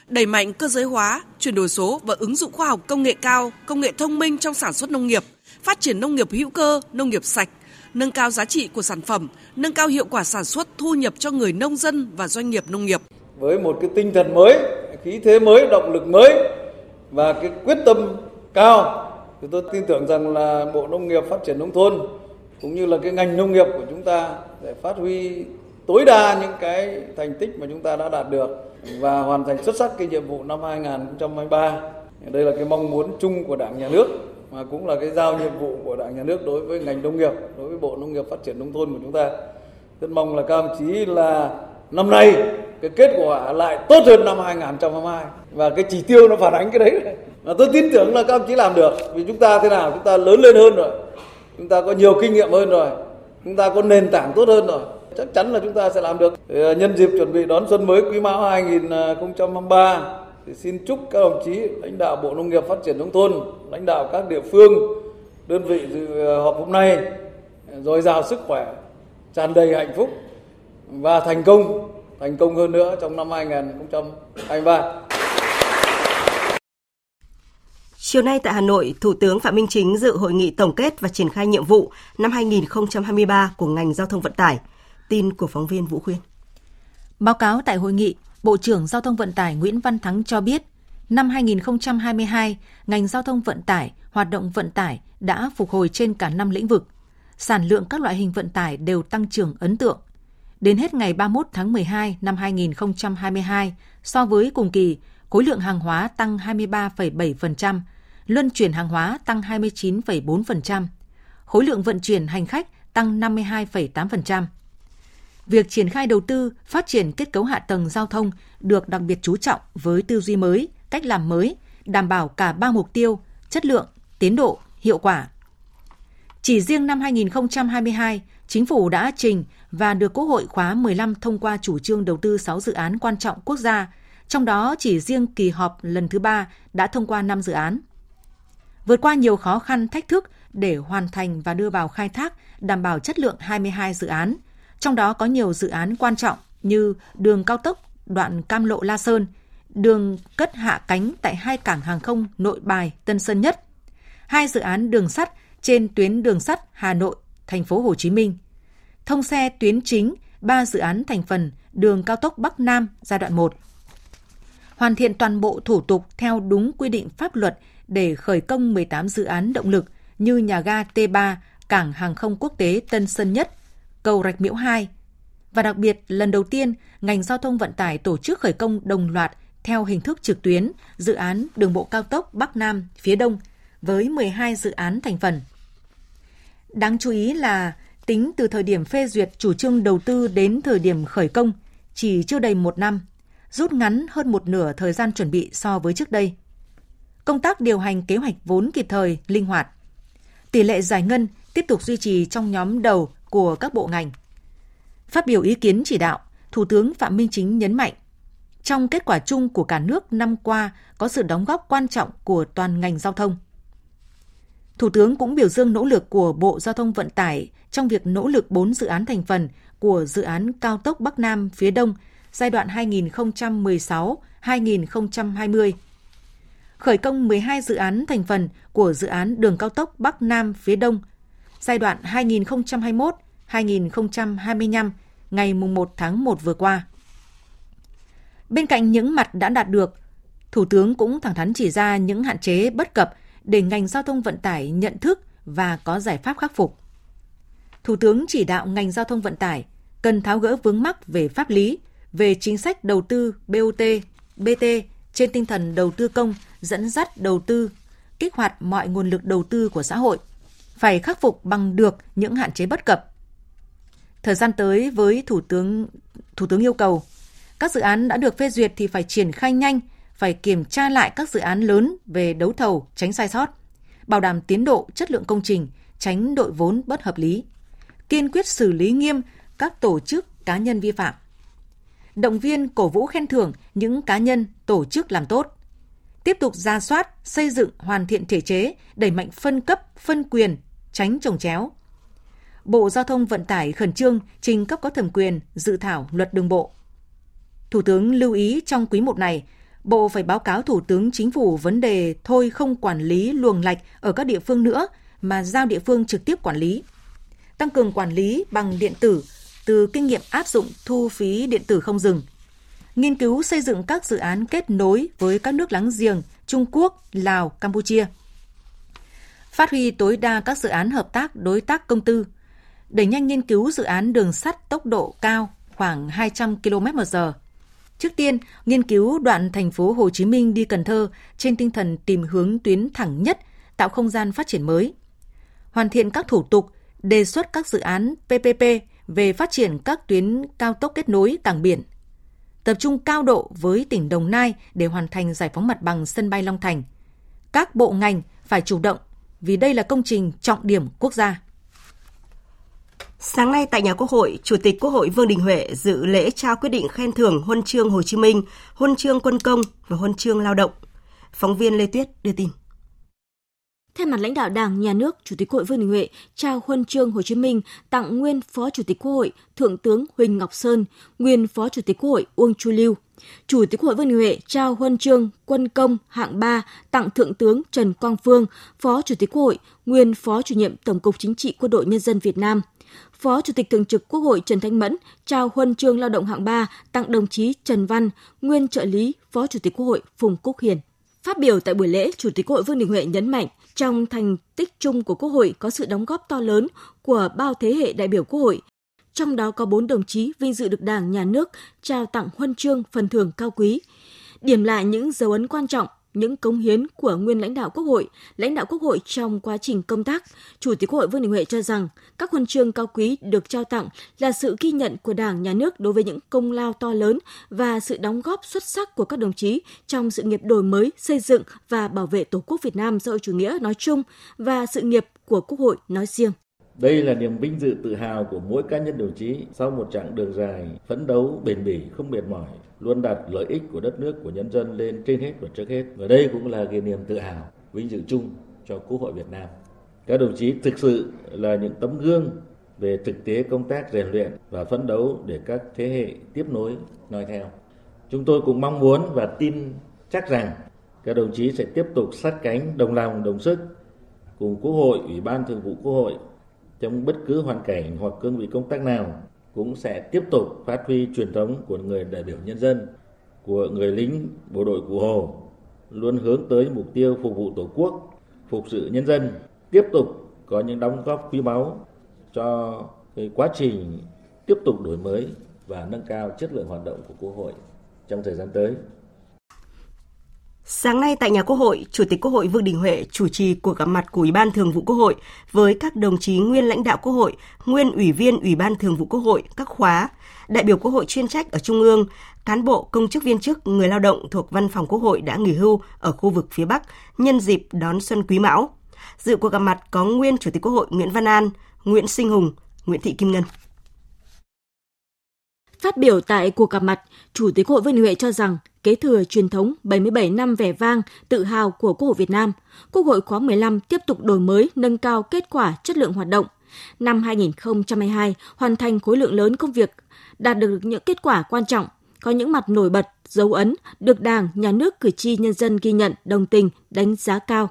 Đẩy mạnh cơ giới hóa, chuyển đổi số và ứng dụng khoa học công nghệ cao, công nghệ thông minh trong sản xuất nông nghiệp, phát triển nông nghiệp hữu cơ, nông nghiệp sạch, nâng cao giá trị của sản phẩm, nâng cao hiệu quả sản xuất, thu nhập cho người nông dân và doanh nghiệp nông nghiệp. Với một cái tinh thần mới, khí thế mới, động lực mới và cái quyết tâm cao thì tôi tin tưởng rằng là Bộ Nông nghiệp Phát triển nông thôn cũng như là cái ngành nông nghiệp của chúng ta để phát huy tối đa những cái thành tích mà chúng ta đã đạt được và hoàn thành xuất sắc cái nhiệm vụ năm 2023. Đây là cái mong muốn chung của Đảng nhà nước mà cũng là cái giao nhiệm vụ của Đảng nhà nước đối với ngành nông nghiệp, đối với Bộ Nông nghiệp Phát triển nông thôn của chúng ta. Rất mong là các đồng chí là năm nay cái kết quả lại tốt hơn năm 2022 và cái chỉ tiêu nó phản ánh cái đấy. Và tôi tin tưởng là các ông chí làm được vì chúng ta thế nào chúng ta lớn lên hơn rồi. Chúng ta có nhiều kinh nghiệm hơn rồi. Chúng ta có nền tảng tốt hơn rồi. Chắc chắn là chúng ta sẽ làm được. Thì ờ, nhân dịp chuẩn bị đón xuân mới Quý Mão 2023 thì xin chúc các đồng chí lãnh đạo Bộ Nông nghiệp Phát triển nông thôn, lãnh đạo các địa phương, đơn vị dự ờ, họp hôm nay ờ, dồi dào sức khỏe, tràn đầy hạnh phúc và thành công, thành công hơn nữa trong năm 2023. Chiều nay tại Hà Nội, Thủ tướng Phạm Minh Chính dự hội nghị tổng kết và triển khai nhiệm vụ năm 2023 của ngành giao thông vận tải. Tin của phóng viên Vũ Khuyên. Báo cáo tại hội nghị, Bộ trưởng Giao thông Vận tải Nguyễn Văn Thắng cho biết, năm 2022, ngành giao thông vận tải, hoạt động vận tải đã phục hồi trên cả năm lĩnh vực. Sản lượng các loại hình vận tải đều tăng trưởng ấn tượng. Đến hết ngày 31 tháng 12 năm 2022, so với cùng kỳ, khối lượng hàng hóa tăng 23,7%, luân chuyển hàng hóa tăng 29,4%, khối lượng vận chuyển hành khách tăng 52,8%. Việc triển khai đầu tư, phát triển kết cấu hạ tầng giao thông được đặc biệt chú trọng với tư duy mới, cách làm mới, đảm bảo cả ba mục tiêu: chất lượng, tiến độ, hiệu quả. Chỉ riêng năm 2022, Chính phủ đã trình và được Quốc hội khóa 15 thông qua chủ trương đầu tư 6 dự án quan trọng quốc gia, trong đó chỉ riêng kỳ họp lần thứ ba đã thông qua 5 dự án. Vượt qua nhiều khó khăn, thách thức để hoàn thành và đưa vào khai thác đảm bảo chất lượng 22 dự án, trong đó có nhiều dự án quan trọng như đường cao tốc đoạn Cam Lộ La Sơn, đường cất hạ cánh tại hai cảng hàng không Nội Bài, Tân Sơn Nhất, hai dự án đường sắt trên tuyến đường sắt Hà Nội, thành phố Hồ Chí Minh, thông xe tuyến chính ba dự án thành phần đường cao tốc Bắc Nam giai đoạn 1. Hoàn thiện toàn bộ thủ tục theo đúng quy định pháp luật để khởi công 18 dự án động lực như nhà ga T3, cảng hàng không quốc tế Tân Sơn Nhất, cầu Rạch Miễu 2. Và đặc biệt, lần đầu tiên, ngành giao thông vận tải tổ chức khởi công đồng loạt theo hình thức trực tuyến dự án đường bộ cao tốc Bắc Nam phía Đông với 12 dự án thành phần. Đáng chú ý là tính từ thời điểm phê duyệt chủ trương đầu tư đến thời điểm khởi công chỉ chưa đầy một năm, rút ngắn hơn một nửa thời gian chuẩn bị so với trước đây. Công tác điều hành kế hoạch vốn kịp thời, linh hoạt. Tỷ lệ giải ngân tiếp tục duy trì trong nhóm đầu của các bộ ngành. Phát biểu ý kiến chỉ đạo, Thủ tướng Phạm Minh Chính nhấn mạnh, trong kết quả chung của cả nước năm qua có sự đóng góp quan trọng của toàn ngành giao thông. Thủ tướng cũng biểu dương nỗ lực của Bộ Giao thông Vận tải trong việc nỗ lực 4 dự án thành phần của dự án cao tốc Bắc Nam phía Đông giai đoạn 2016-2020. Khởi công 12 dự án thành phần của dự án đường cao tốc Bắc Nam phía Đông giai đoạn 2021-2025 ngày 1 tháng 1 vừa qua. Bên cạnh những mặt đã đạt được, Thủ tướng cũng thẳng thắn chỉ ra những hạn chế bất cập để ngành giao thông vận tải nhận thức và có giải pháp khắc phục. Thủ tướng chỉ đạo ngành giao thông vận tải cần tháo gỡ vướng mắc về pháp lý, về chính sách đầu tư BOT, BT trên tinh thần đầu tư công, dẫn dắt đầu tư, kích hoạt mọi nguồn lực đầu tư của xã hội, phải khắc phục bằng được những hạn chế bất cập. Thời gian tới với Thủ tướng Thủ tướng yêu cầu các dự án đã được phê duyệt thì phải triển khai nhanh, phải kiểm tra lại các dự án lớn về đấu thầu, tránh sai sót, bảo đảm tiến độ, chất lượng công trình, tránh đội vốn bất hợp lý, kiên quyết xử lý nghiêm các tổ chức cá nhân vi phạm, động viên cổ vũ khen thưởng những cá nhân, tổ chức làm tốt. Tiếp tục ra soát, xây dựng, hoàn thiện thể chế, đẩy mạnh phân cấp, phân quyền, tránh trồng chéo. Bộ Giao thông Vận tải khẩn trương trình cấp có thẩm quyền dự thảo luật đường bộ. Thủ tướng lưu ý trong quý một này, Bộ phải báo cáo Thủ tướng Chính phủ vấn đề thôi không quản lý luồng lạch ở các địa phương nữa mà giao địa phương trực tiếp quản lý. Tăng cường quản lý bằng điện tử từ kinh nghiệm áp dụng thu phí điện tử không dừng. Nghiên cứu xây dựng các dự án kết nối với các nước láng giềng Trung Quốc, Lào, Campuchia. Phát huy tối đa các dự án hợp tác đối tác công tư. Đẩy nhanh nghiên cứu dự án đường sắt tốc độ cao khoảng 200 km/h Trước tiên, nghiên cứu đoạn thành phố Hồ Chí Minh đi Cần Thơ trên tinh thần tìm hướng tuyến thẳng nhất, tạo không gian phát triển mới. Hoàn thiện các thủ tục, đề xuất các dự án PPP về phát triển các tuyến cao tốc kết nối cảng biển. Tập trung cao độ với tỉnh Đồng Nai để hoàn thành giải phóng mặt bằng sân bay Long Thành. Các bộ ngành phải chủ động vì đây là công trình trọng điểm quốc gia. Sáng nay tại nhà Quốc hội, Chủ tịch Quốc hội Vương Đình Huệ dự lễ trao quyết định khen thưởng Huân chương Hồ Chí Minh, Huân chương Quân công và Huân chương Lao động. Phóng viên Lê Tuyết đưa tin. Thay mặt lãnh đạo Đảng, Nhà nước, Chủ tịch Quốc hội Vương Đình Huệ trao huân chương Hồ Chí Minh tặng nguyên Phó Chủ tịch Quốc hội Thượng tướng Huỳnh Ngọc Sơn, nguyên Phó Chủ tịch Quốc hội Uông Chu Lưu. Chủ tịch Quốc hội Vương Đình Huệ trao huân chương Quân công hạng 3 tặng Thượng tướng Trần Quang Phương, Phó Chủ tịch Quốc hội, nguyên Phó Chủ nhiệm Tổng cục Chính trị Quân đội Nhân dân Việt Nam – Phó Chủ tịch Thường trực Quốc hội Trần Thanh Mẫn trao huân chương lao động hạng 3 tặng đồng chí Trần Văn, nguyên trợ lý Phó Chủ tịch Quốc hội Phùng Quốc Hiền. Phát biểu tại buổi lễ, Chủ tịch Quốc hội Vương Đình Huệ nhấn mạnh, trong thành tích chung của Quốc hội có sự đóng góp to lớn của bao thế hệ đại biểu Quốc hội. Trong đó có 4 đồng chí vinh dự được Đảng, Nhà nước trao tặng huân chương phần thưởng cao quý. Điểm lại những dấu ấn quan trọng những cống hiến của nguyên lãnh đạo Quốc hội, lãnh đạo Quốc hội trong quá trình công tác, Chủ tịch Quốc hội Vương Đình Huệ cho rằng các huân chương cao quý được trao tặng là sự ghi nhận của Đảng, Nhà nước đối với những công lao to lớn và sự đóng góp xuất sắc của các đồng chí trong sự nghiệp đổi mới, xây dựng và bảo vệ Tổ quốc Việt Nam xã hội chủ nghĩa nói chung và sự nghiệp của Quốc hội nói riêng. Đây là niềm vinh dự tự hào của mỗi cá nhân đồng chí sau một chặng đường dài phấn đấu bền bỉ không mệt mỏi luôn đặt lợi ích của đất nước của nhân dân lên trên hết và trước hết và đây cũng là cái niềm tự hào vinh dự chung cho Quốc hội Việt Nam. Các đồng chí thực sự là những tấm gương về thực tế công tác rèn luyện và phấn đấu để các thế hệ tiếp nối noi theo. Chúng tôi cũng mong muốn và tin chắc rằng các đồng chí sẽ tiếp tục sát cánh đồng lòng đồng sức cùng Quốc hội, Ủy ban Thường vụ Quốc hội trong bất cứ hoàn cảnh hoặc cương vị công tác nào cũng sẽ tiếp tục phát huy truyền thống của người đại biểu nhân dân, của người lính bộ đội cụ Hồ, luôn hướng tới mục tiêu phục vụ Tổ quốc, phục sự nhân dân, tiếp tục có những đóng góp quý báu cho cái quá trình tiếp tục đổi mới và nâng cao chất lượng hoạt động của Quốc hội trong thời gian tới. Sáng nay tại nhà Quốc hội, Chủ tịch Quốc hội Vương Đình Huệ chủ trì cuộc gặp mặt của Ủy ban Thường vụ Quốc hội với các đồng chí nguyên lãnh đạo Quốc hội, nguyên ủy viên Ủy ban Thường vụ Quốc hội các khóa, đại biểu Quốc hội chuyên trách ở Trung ương, cán bộ, công chức viên chức, người lao động thuộc Văn phòng Quốc hội đã nghỉ hưu ở khu vực phía Bắc nhân dịp đón Xuân Quý Mão. Dự cuộc gặp mặt có nguyên Chủ tịch Quốc hội Nguyễn Văn An, Nguyễn Sinh Hùng, Nguyễn Thị Kim Ngân. Phát biểu tại cuộc gặp mặt, Chủ tịch Quốc hội Vương Đình Huệ cho rằng kế thừa truyền thống 77 năm vẻ vang, tự hào của Quốc hội Việt Nam, Quốc hội khóa 15 tiếp tục đổi mới, nâng cao kết quả chất lượng hoạt động. Năm 2022, hoàn thành khối lượng lớn công việc, đạt được những kết quả quan trọng, có những mặt nổi bật, dấu ấn, được Đảng, Nhà nước, cử tri, nhân dân ghi nhận, đồng tình, đánh giá cao.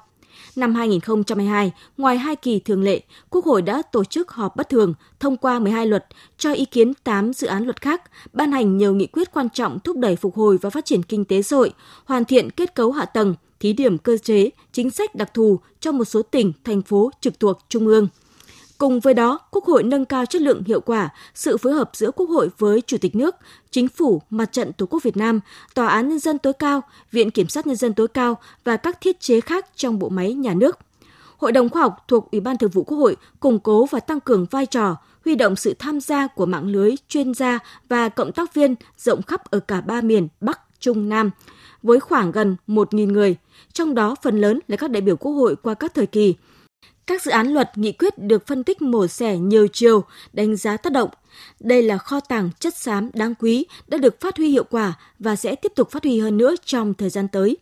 Năm 2022, ngoài hai kỳ thường lệ, Quốc hội đã tổ chức họp bất thường, thông qua 12 luật, cho ý kiến 8 dự án luật khác, ban hành nhiều nghị quyết quan trọng thúc đẩy phục hồi và phát triển kinh tế xã hội, hoàn thiện kết cấu hạ tầng, thí điểm cơ chế, chính sách đặc thù cho một số tỉnh, thành phố trực thuộc Trung ương – Cùng với đó, Quốc hội nâng cao chất lượng hiệu quả sự phối hợp giữa Quốc hội với Chủ tịch nước, Chính phủ, Mặt trận Tổ quốc Việt Nam, Tòa án Nhân dân tối cao, Viện Kiểm sát Nhân dân tối cao và các thiết chế khác trong bộ máy nhà nước. Hội đồng khoa học thuộc Ủy ban Thường vụ Quốc hội củng cố và tăng cường vai trò, huy động sự tham gia của mạng lưới chuyên gia và cộng tác viên rộng khắp ở cả ba miền Bắc, Trung, Nam, với khoảng gần 1.000 người, trong đó phần lớn là các đại biểu Quốc hội qua các thời kỳ – các dự án luật, nghị quyết được phân tích mổ xẻ nhiều chiều, đánh giá tác động. Đây là kho tàng chất xám đáng quý đã được phát huy hiệu quả và sẽ tiếp tục phát huy hơn nữa trong thời gian tới.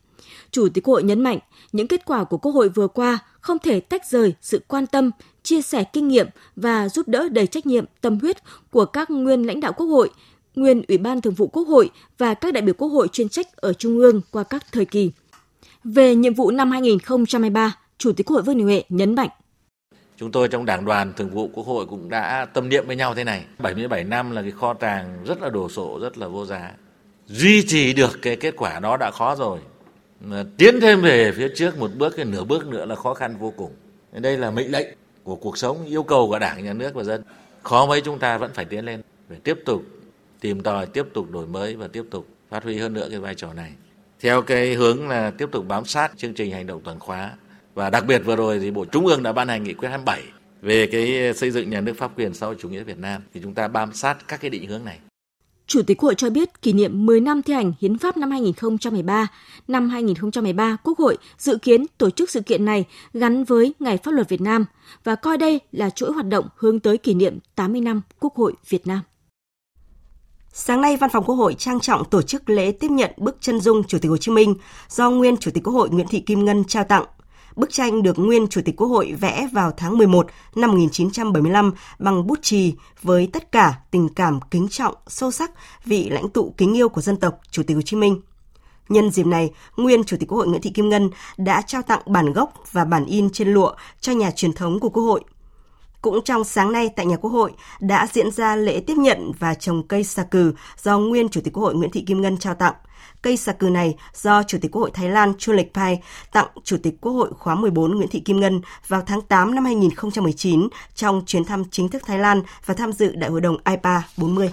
Chủ tịch quốc Hội nhấn mạnh, những kết quả của Quốc hội vừa qua không thể tách rời sự quan tâm, chia sẻ kinh nghiệm và giúp đỡ đầy trách nhiệm, tâm huyết của các nguyên lãnh đạo Quốc hội, nguyên Ủy ban Thường vụ Quốc hội và các đại biểu Quốc hội chuyên trách ở Trung ương qua các thời kỳ. Về nhiệm vụ năm 2023, Chủ tịch Quốc hội Vương Đình Huệ nhấn mạnh. Chúng tôi trong Đảng đoàn Thường vụ Quốc hội cũng đã tâm niệm với nhau thế này. 77 năm là cái kho tàng rất là đồ sộ, rất là vô giá. Duy trì được cái kết quả đó đã khó rồi. Mà tiến thêm về phía trước một bước, cái nửa bước nữa là khó khăn vô cùng. Đây là mệnh lệnh của cuộc sống, yêu cầu của Đảng, Nhà nước và dân. Khó mấy chúng ta vẫn phải tiến lên, phải tiếp tục tìm tòi, tiếp tục đổi mới và tiếp tục phát huy hơn nữa cái vai trò này. Theo cái hướng là tiếp tục bám sát chương trình hành động toàn khóa và đặc biệt vừa rồi thì Bộ Trung ương đã ban hành nghị quyết 27 về cái xây dựng nhà nước pháp quyền xã hội chủ nghĩa Việt Nam thì chúng ta bám sát các cái định hướng này. Chủ tịch Hội cho biết kỷ niệm 10 năm thi hành hiến pháp năm 2013, năm 2013 Quốc hội dự kiến tổ chức sự kiện này gắn với Ngày pháp luật Việt Nam và coi đây là chuỗi hoạt động hướng tới kỷ niệm 80 năm Quốc hội Việt Nam. Sáng nay, Văn phòng Quốc hội trang trọng tổ chức lễ tiếp nhận bức chân dung Chủ tịch Hồ Chí Minh do nguyên Chủ tịch Quốc hội Nguyễn Thị Kim Ngân trao tặng. Bức tranh được nguyên Chủ tịch Quốc hội vẽ vào tháng 11 năm 1975 bằng bút chì với tất cả tình cảm kính trọng, sâu sắc vị lãnh tụ kính yêu của dân tộc Chủ tịch Hồ Chí Minh. Nhân dịp này, nguyên Chủ tịch Quốc hội Nguyễn Thị Kim Ngân đã trao tặng bản gốc và bản in trên lụa cho nhà truyền thống của Quốc hội. Cũng trong sáng nay tại nhà Quốc hội đã diễn ra lễ tiếp nhận và trồng cây xà cừ do nguyên Chủ tịch Quốc hội Nguyễn Thị Kim Ngân trao tặng. Cây xà cừ này do Chủ tịch Quốc hội Thái Lan Chu Lệch Pai tặng Chủ tịch Quốc hội khóa 14 Nguyễn Thị Kim Ngân vào tháng 8 năm 2019 trong chuyến thăm chính thức Thái Lan và tham dự Đại hội đồng IPA 40.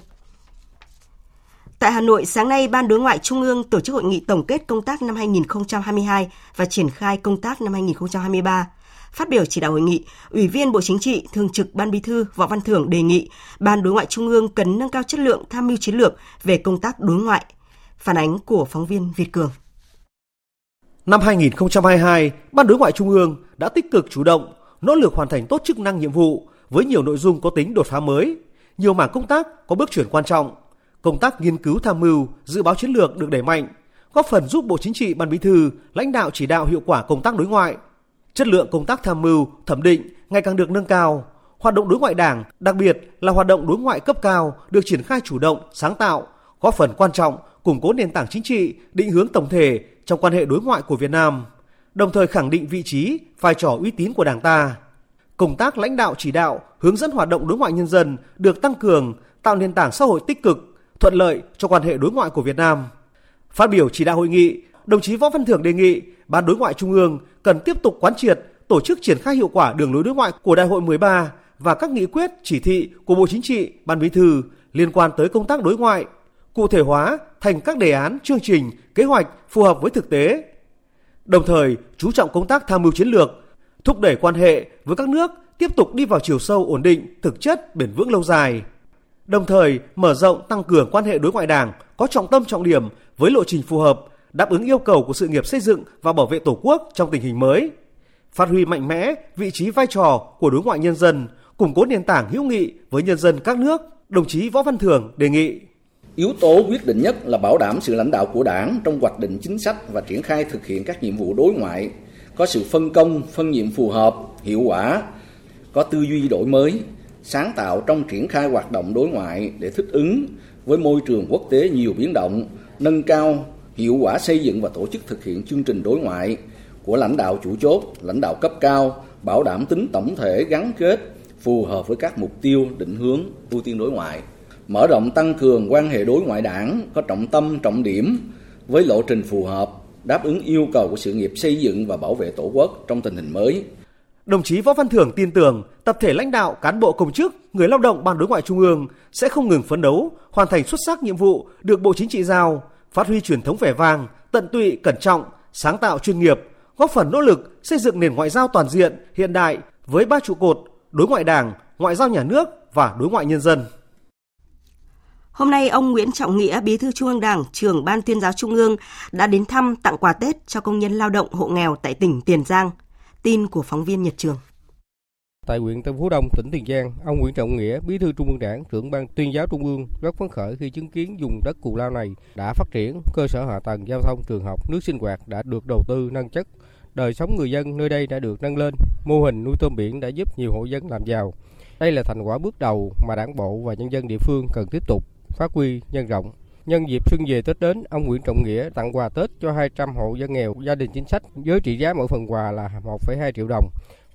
Tại Hà Nội, sáng nay, Ban Đối ngoại Trung ương tổ chức hội nghị tổng kết công tác năm 2022 và triển khai công tác năm 2023. Phát biểu chỉ đạo hội nghị, Ủy viên Bộ Chính trị, Thường trực Ban Bí thư Võ Văn Thưởng đề nghị Ban Đối ngoại Trung ương cần nâng cao chất lượng tham mưu chiến lược về công tác đối ngoại. Phản ánh của phóng viên Việt Cường. Năm 2022, Ban Đối ngoại Trung ương đã tích cực chủ động, nỗ lực hoàn thành tốt chức năng nhiệm vụ với nhiều nội dung có tính đột phá mới, nhiều mảng công tác có bước chuyển quan trọng. Công tác nghiên cứu tham mưu, dự báo chiến lược được đẩy mạnh, góp phần giúp Bộ Chính trị, Ban Bí thư lãnh đạo chỉ đạo hiệu quả công tác đối ngoại, Chất lượng công tác tham mưu, thẩm định ngày càng được nâng cao. Hoạt động đối ngoại Đảng, đặc biệt là hoạt động đối ngoại cấp cao được triển khai chủ động, sáng tạo, góp phần quan trọng củng cố nền tảng chính trị, định hướng tổng thể trong quan hệ đối ngoại của Việt Nam, đồng thời khẳng định vị trí, vai trò uy tín của Đảng ta. Công tác lãnh đạo chỉ đạo, hướng dẫn hoạt động đối ngoại nhân dân được tăng cường, tạo nền tảng xã hội tích cực, thuận lợi cho quan hệ đối ngoại của Việt Nam. Phát biểu chỉ đạo hội nghị, đồng chí Võ Văn Thưởng đề nghị Ban Đối ngoại Trung ương cần tiếp tục quán triệt, tổ chức triển khai hiệu quả đường lối đối ngoại của Đại hội 13 và các nghị quyết, chỉ thị của Bộ Chính trị, Ban Bí thư liên quan tới công tác đối ngoại, cụ thể hóa thành các đề án, chương trình, kế hoạch phù hợp với thực tế. Đồng thời, chú trọng công tác tham mưu chiến lược, thúc đẩy quan hệ với các nước tiếp tục đi vào chiều sâu ổn định, thực chất, bền vững lâu dài. Đồng thời, mở rộng tăng cường quan hệ đối ngoại Đảng có trọng tâm trọng điểm với lộ trình phù hợp đáp ứng yêu cầu của sự nghiệp xây dựng và bảo vệ Tổ quốc trong tình hình mới, phát huy mạnh mẽ vị trí vai trò của đối ngoại nhân dân, củng cố nền tảng hữu nghị với nhân dân các nước, đồng chí Võ Văn Thưởng đề nghị. Yếu tố quyết định nhất là bảo đảm sự lãnh đạo của Đảng trong hoạch định chính sách và triển khai thực hiện các nhiệm vụ đối ngoại, có sự phân công, phân nhiệm phù hợp, hiệu quả, có tư duy đổi mới, sáng tạo trong triển khai hoạt động đối ngoại để thích ứng với môi trường quốc tế nhiều biến động, nâng cao hiệu quả xây dựng và tổ chức thực hiện chương trình đối ngoại của lãnh đạo chủ chốt, lãnh đạo cấp cao, bảo đảm tính tổng thể gắn kết, phù hợp với các mục tiêu, định hướng, ưu tiên đối ngoại. Mở rộng tăng cường quan hệ đối ngoại đảng có trọng tâm, trọng điểm với lộ trình phù hợp, đáp ứng yêu cầu của sự nghiệp xây dựng và bảo vệ Tổ quốc trong tình hình mới. Đồng chí Võ Văn Thưởng tin tưởng tập thể lãnh đạo, cán bộ công chức, người lao động Ban Đối ngoại Trung ương sẽ không ngừng phấn đấu, hoàn thành xuất sắc nhiệm vụ được Bộ Chính trị giao, phát huy truyền thống vẻ vang, tận tụy, cẩn trọng, sáng tạo chuyên nghiệp, góp phần nỗ lực xây dựng nền ngoại giao toàn diện, hiện đại với ba trụ cột đối ngoại đảng, ngoại giao nhà nước và đối ngoại nhân dân. Hôm nay, ông Nguyễn Trọng Nghĩa, Bí thư Trung ương Đảng, trưởng Ban tuyên giáo Trung ương đã đến thăm tặng quà Tết cho công nhân lao động hộ nghèo tại tỉnh Tiền Giang. Tin của phóng viên Nhật Trường. Tại huyện Tân Phú Đông, tỉnh Tiền Giang, ông Nguyễn Trọng Nghĩa, Bí thư Trung ương Đảng, trưởng ban tuyên giáo Trung ương rất phấn khởi khi chứng kiến vùng đất cù lao này đã phát triển, cơ sở hạ tầng giao thông, trường học, nước sinh hoạt đã được đầu tư nâng chất, đời sống người dân nơi đây đã được nâng lên, mô hình nuôi tôm biển đã giúp nhiều hộ dân làm giàu. Đây là thành quả bước đầu mà Đảng bộ và nhân dân địa phương cần tiếp tục phát huy nhân rộng. Nhân dịp xuân về Tết đến, ông Nguyễn Trọng Nghĩa tặng quà Tết cho 200 hộ dân nghèo gia đình chính sách với trị giá mỗi phần quà là 1,2 triệu đồng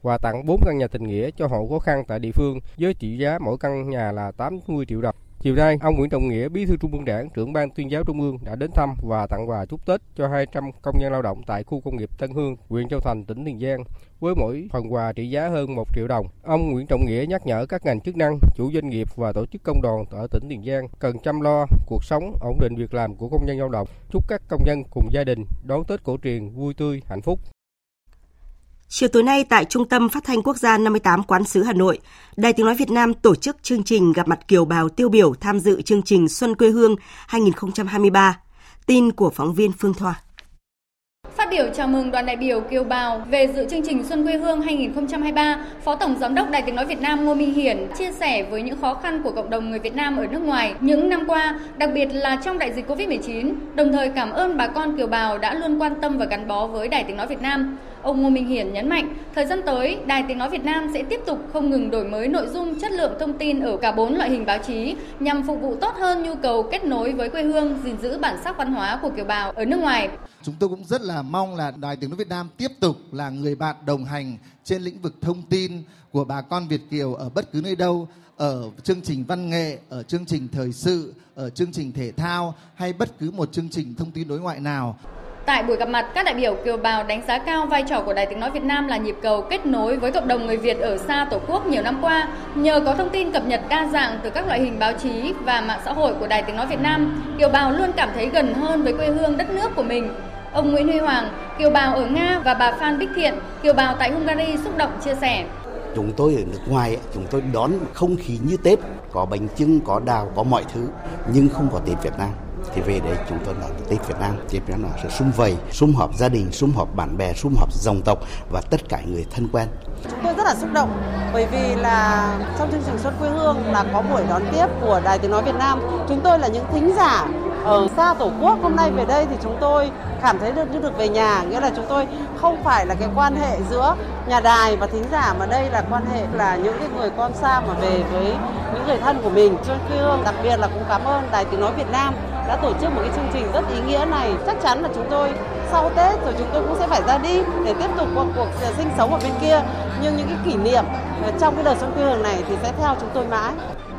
và tặng 4 căn nhà tình nghĩa cho hộ khó khăn tại địa phương với trị giá mỗi căn nhà là 80 triệu đồng. Chiều nay, ông Nguyễn Trọng Nghĩa, Bí thư Trung ương Đảng, trưởng ban tuyên giáo Trung ương đã đến thăm và tặng quà chúc Tết cho 200 công nhân lao động tại khu công nghiệp Tân Hương, huyện Châu Thành, tỉnh Tiền Giang, với mỗi phần quà trị giá hơn 1 triệu đồng. Ông Nguyễn Trọng Nghĩa nhắc nhở các ngành chức năng, chủ doanh nghiệp và tổ chức công đoàn ở tỉnh Tiền Giang cần chăm lo cuộc sống, ổn định việc làm của công nhân lao động. Chúc các công nhân cùng gia đình đón Tết cổ truyền vui tươi, hạnh phúc. Chiều tối nay tại Trung tâm Phát thanh Quốc gia 58 Quán sứ Hà Nội, Đài Tiếng Nói Việt Nam tổ chức chương trình gặp mặt kiều bào tiêu biểu tham dự chương trình Xuân quê hương 2023. Tin của phóng viên Phương Thoa. Phát biểu chào mừng đoàn đại biểu kiều bào về dự chương trình Xuân quê hương 2023, Phó Tổng Giám đốc Đài Tiếng Nói Việt Nam Ngô Minh Hiển chia sẻ với những khó khăn của cộng đồng người Việt Nam ở nước ngoài những năm qua, đặc biệt là trong đại dịch Covid-19, đồng thời cảm ơn bà con kiều bào đã luôn quan tâm và gắn bó với Đài Tiếng Nói Việt Nam. Ông Ngô Minh Hiển nhấn mạnh, thời gian tới, Đài Tiếng Nói Việt Nam sẽ tiếp tục không ngừng đổi mới nội dung, chất lượng thông tin ở cả bốn loại hình báo chí nhằm phục vụ tốt hơn nhu cầu kết nối với quê hương, gìn giữ bản sắc văn hóa của kiều bào ở nước ngoài. Chúng tôi cũng rất là mong là Đài Tiếng Nói Việt Nam tiếp tục là người bạn đồng hành trên lĩnh vực thông tin của bà con Việt Kiều ở bất cứ nơi đâu, ở chương trình văn nghệ, ở chương trình thời sự, ở chương trình thể thao hay bất cứ một chương trình thông tin đối ngoại nào. Tại buổi gặp mặt, các đại biểu kiều bào đánh giá cao vai trò của Đài Tiếng Nói Việt Nam là nhịp cầu kết nối với cộng đồng người Việt ở xa Tổ quốc nhiều năm qua. Nhờ có thông tin cập nhật đa dạng từ các loại hình báo chí và mạng xã hội của Đài Tiếng Nói Việt Nam, kiều bào luôn cảm thấy gần hơn với quê hương đất nước của mình. Ông Nguyễn Huy Hoàng, kiều bào ở Nga và bà Phan Bích Thiện, kiều bào tại Hungary xúc động chia sẻ. Chúng tôi ở nước ngoài, chúng tôi đón không khí như Tết, có bánh trưng, có đào, có mọi thứ, nhưng không có Tết Việt Nam thì về đấy chúng tôi nói Tết Việt Nam, Tết Việt Nam sẽ sum vầy, sum họp gia đình, sum họp bạn bè, sum họp dòng tộc và tất cả người thân quen. Chúng tôi rất là xúc động bởi vì là trong chương trình Xuân quê hương là có buổi đón tiếp của Đài Tiếng nói Việt Nam. Chúng tôi là những thính giả ở xa tổ quốc. Hôm nay về đây thì chúng tôi cảm thấy được như được về nhà, nghĩa là chúng tôi không phải là cái quan hệ giữa nhà đài và thính giả, mà đây là quan hệ là những cái người con xa mà về với những người thân của mình. Xuân quê hương đặc biệt là cũng cảm ơn Đài Tiếng nói Việt Nam đã tổ chức một cái chương trình rất ý nghĩa này chắc chắn là chúng tôi sau Tết rồi chúng tôi cũng sẽ phải ra đi để tiếp tục cuộc, cuộc sinh sống ở bên kia nhưng những cái kỷ niệm trong cái đời sống quê hương này thì sẽ theo chúng tôi mãi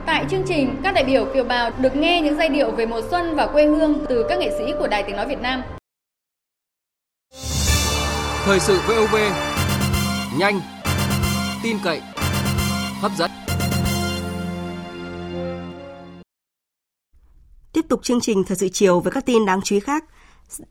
Tại chương trình, các đại biểu kiều bào được nghe những giai điệu về mùa xuân và quê hương từ các nghệ sĩ của Đài Tiếng Nói Việt Nam. Thời sự VOV, nhanh, tin cậy, hấp dẫn. Tiếp tục chương trình Thời sự chiều với các tin đáng chú ý khác.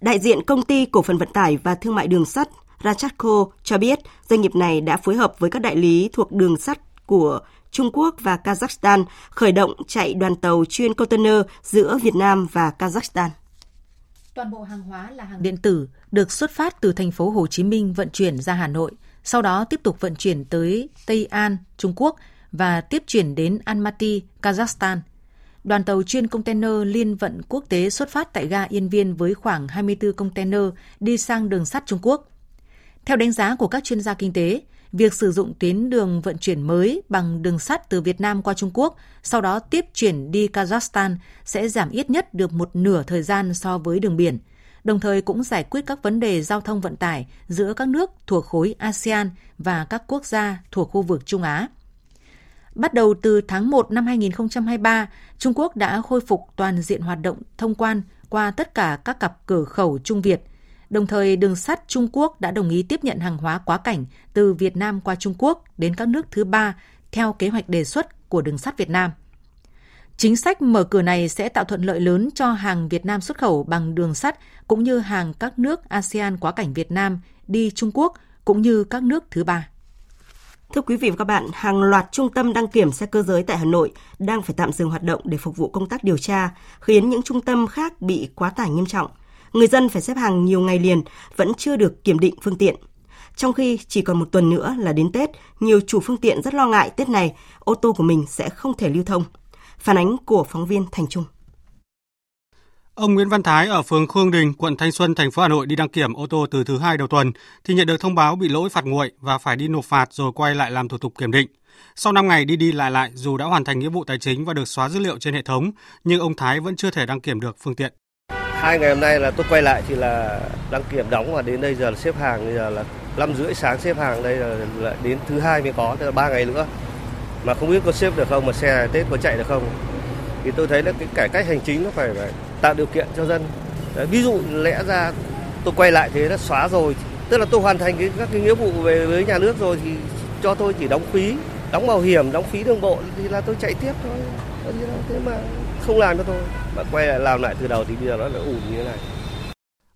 Đại diện công ty cổ phần vận tải và thương mại đường sắt Rachatco cho biết doanh nghiệp này đã phối hợp với các đại lý thuộc đường sắt của Trung Quốc và Kazakhstan khởi động chạy đoàn tàu chuyên container giữa Việt Nam và Kazakhstan. Toàn bộ hàng hóa là hàng điện tử được xuất phát từ thành phố Hồ Chí Minh vận chuyển ra Hà Nội, sau đó tiếp tục vận chuyển tới Tây An, Trung Quốc và tiếp chuyển đến Almaty, Kazakhstan. Đoàn tàu chuyên container liên vận quốc tế xuất phát tại ga Yên Viên với khoảng 24 container đi sang đường sắt Trung Quốc. Theo đánh giá của các chuyên gia kinh tế, việc sử dụng tuyến đường vận chuyển mới bằng đường sắt từ Việt Nam qua Trung Quốc, sau đó tiếp chuyển đi Kazakhstan sẽ giảm ít nhất được một nửa thời gian so với đường biển, đồng thời cũng giải quyết các vấn đề giao thông vận tải giữa các nước thuộc khối ASEAN và các quốc gia thuộc khu vực Trung Á. Bắt đầu từ tháng 1 năm 2023, Trung Quốc đã khôi phục toàn diện hoạt động thông quan qua tất cả các cặp cửa khẩu Trung Việt – Đồng thời, đường sắt Trung Quốc đã đồng ý tiếp nhận hàng hóa quá cảnh từ Việt Nam qua Trung Quốc đến các nước thứ ba theo kế hoạch đề xuất của đường sắt Việt Nam. Chính sách mở cửa này sẽ tạo thuận lợi lớn cho hàng Việt Nam xuất khẩu bằng đường sắt cũng như hàng các nước ASEAN quá cảnh Việt Nam đi Trung Quốc cũng như các nước thứ ba. Thưa quý vị và các bạn, hàng loạt trung tâm đăng kiểm xe cơ giới tại Hà Nội đang phải tạm dừng hoạt động để phục vụ công tác điều tra, khiến những trung tâm khác bị quá tải nghiêm trọng – người dân phải xếp hàng nhiều ngày liền vẫn chưa được kiểm định phương tiện. Trong khi chỉ còn một tuần nữa là đến Tết, nhiều chủ phương tiện rất lo ngại Tết này ô tô của mình sẽ không thể lưu thông. Phản ánh của phóng viên Thành Trung. Ông Nguyễn Văn Thái ở phường Khương Đình, quận Thanh Xuân, thành phố Hà Nội đi đăng kiểm ô tô từ thứ hai đầu tuần thì nhận được thông báo bị lỗi phạt nguội và phải đi nộp phạt rồi quay lại làm thủ tục kiểm định. Sau 5 ngày đi đi lại lại, dù đã hoàn thành nghĩa vụ tài chính và được xóa dữ liệu trên hệ thống, nhưng ông Thái vẫn chưa thể đăng kiểm được phương tiện. Hai ngày hôm nay là tôi quay lại thì là đăng kiểm đóng và đến đây giờ là xếp hàng, bây giờ là 5 rưỡi sáng xếp hàng đây là, là đến thứ hai mới có, tức là 3 ngày nữa. Mà không biết có xếp được không, mà xe Tết có chạy được không. Thì tôi thấy là cái cải cách hành chính nó phải, phải tạo điều kiện cho dân. Đấy, ví dụ lẽ ra tôi quay lại thế đã xóa rồi, tức là tôi hoàn thành cái, các cái nghĩa vụ về với nhà nước rồi thì cho tôi chỉ đóng phí đóng bảo hiểm đóng phí đường bộ thì là tôi chạy tiếp thôi thế mà không làm cho tôi mà quay lại làm lại từ đầu thì bây giờ nó lại ủn như thế này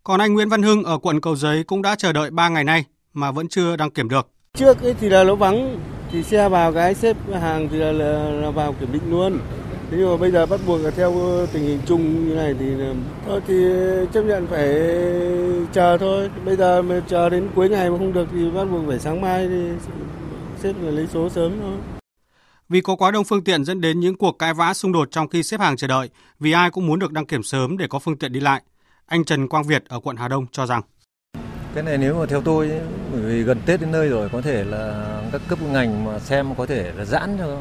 còn anh Nguyễn Văn Hưng ở quận Cầu Giấy cũng đã chờ đợi 3 ngày nay mà vẫn chưa đăng kiểm được. Trước ấy thì là nó vắng, thì xe vào cái xếp hàng thì là, là, là vào kiểm định luôn. Thế nhưng mà bây giờ bắt buộc là theo tình hình chung như này thì thôi thì chấp nhận phải chờ thôi. Bây giờ mà chờ đến cuối ngày mà không được thì bắt buộc phải sáng mai thì xếp là lấy số sớm thôi. Vì có quá đông phương tiện dẫn đến những cuộc cãi vã xung đột trong khi xếp hàng chờ đợi, vì ai cũng muốn được đăng kiểm sớm để có phương tiện đi lại. Anh Trần Quang Việt ở quận Hà Đông cho rằng cái này nếu mà theo tôi bởi vì gần Tết đến nơi rồi có thể là các cấp ngành mà xem có thể là giãn cho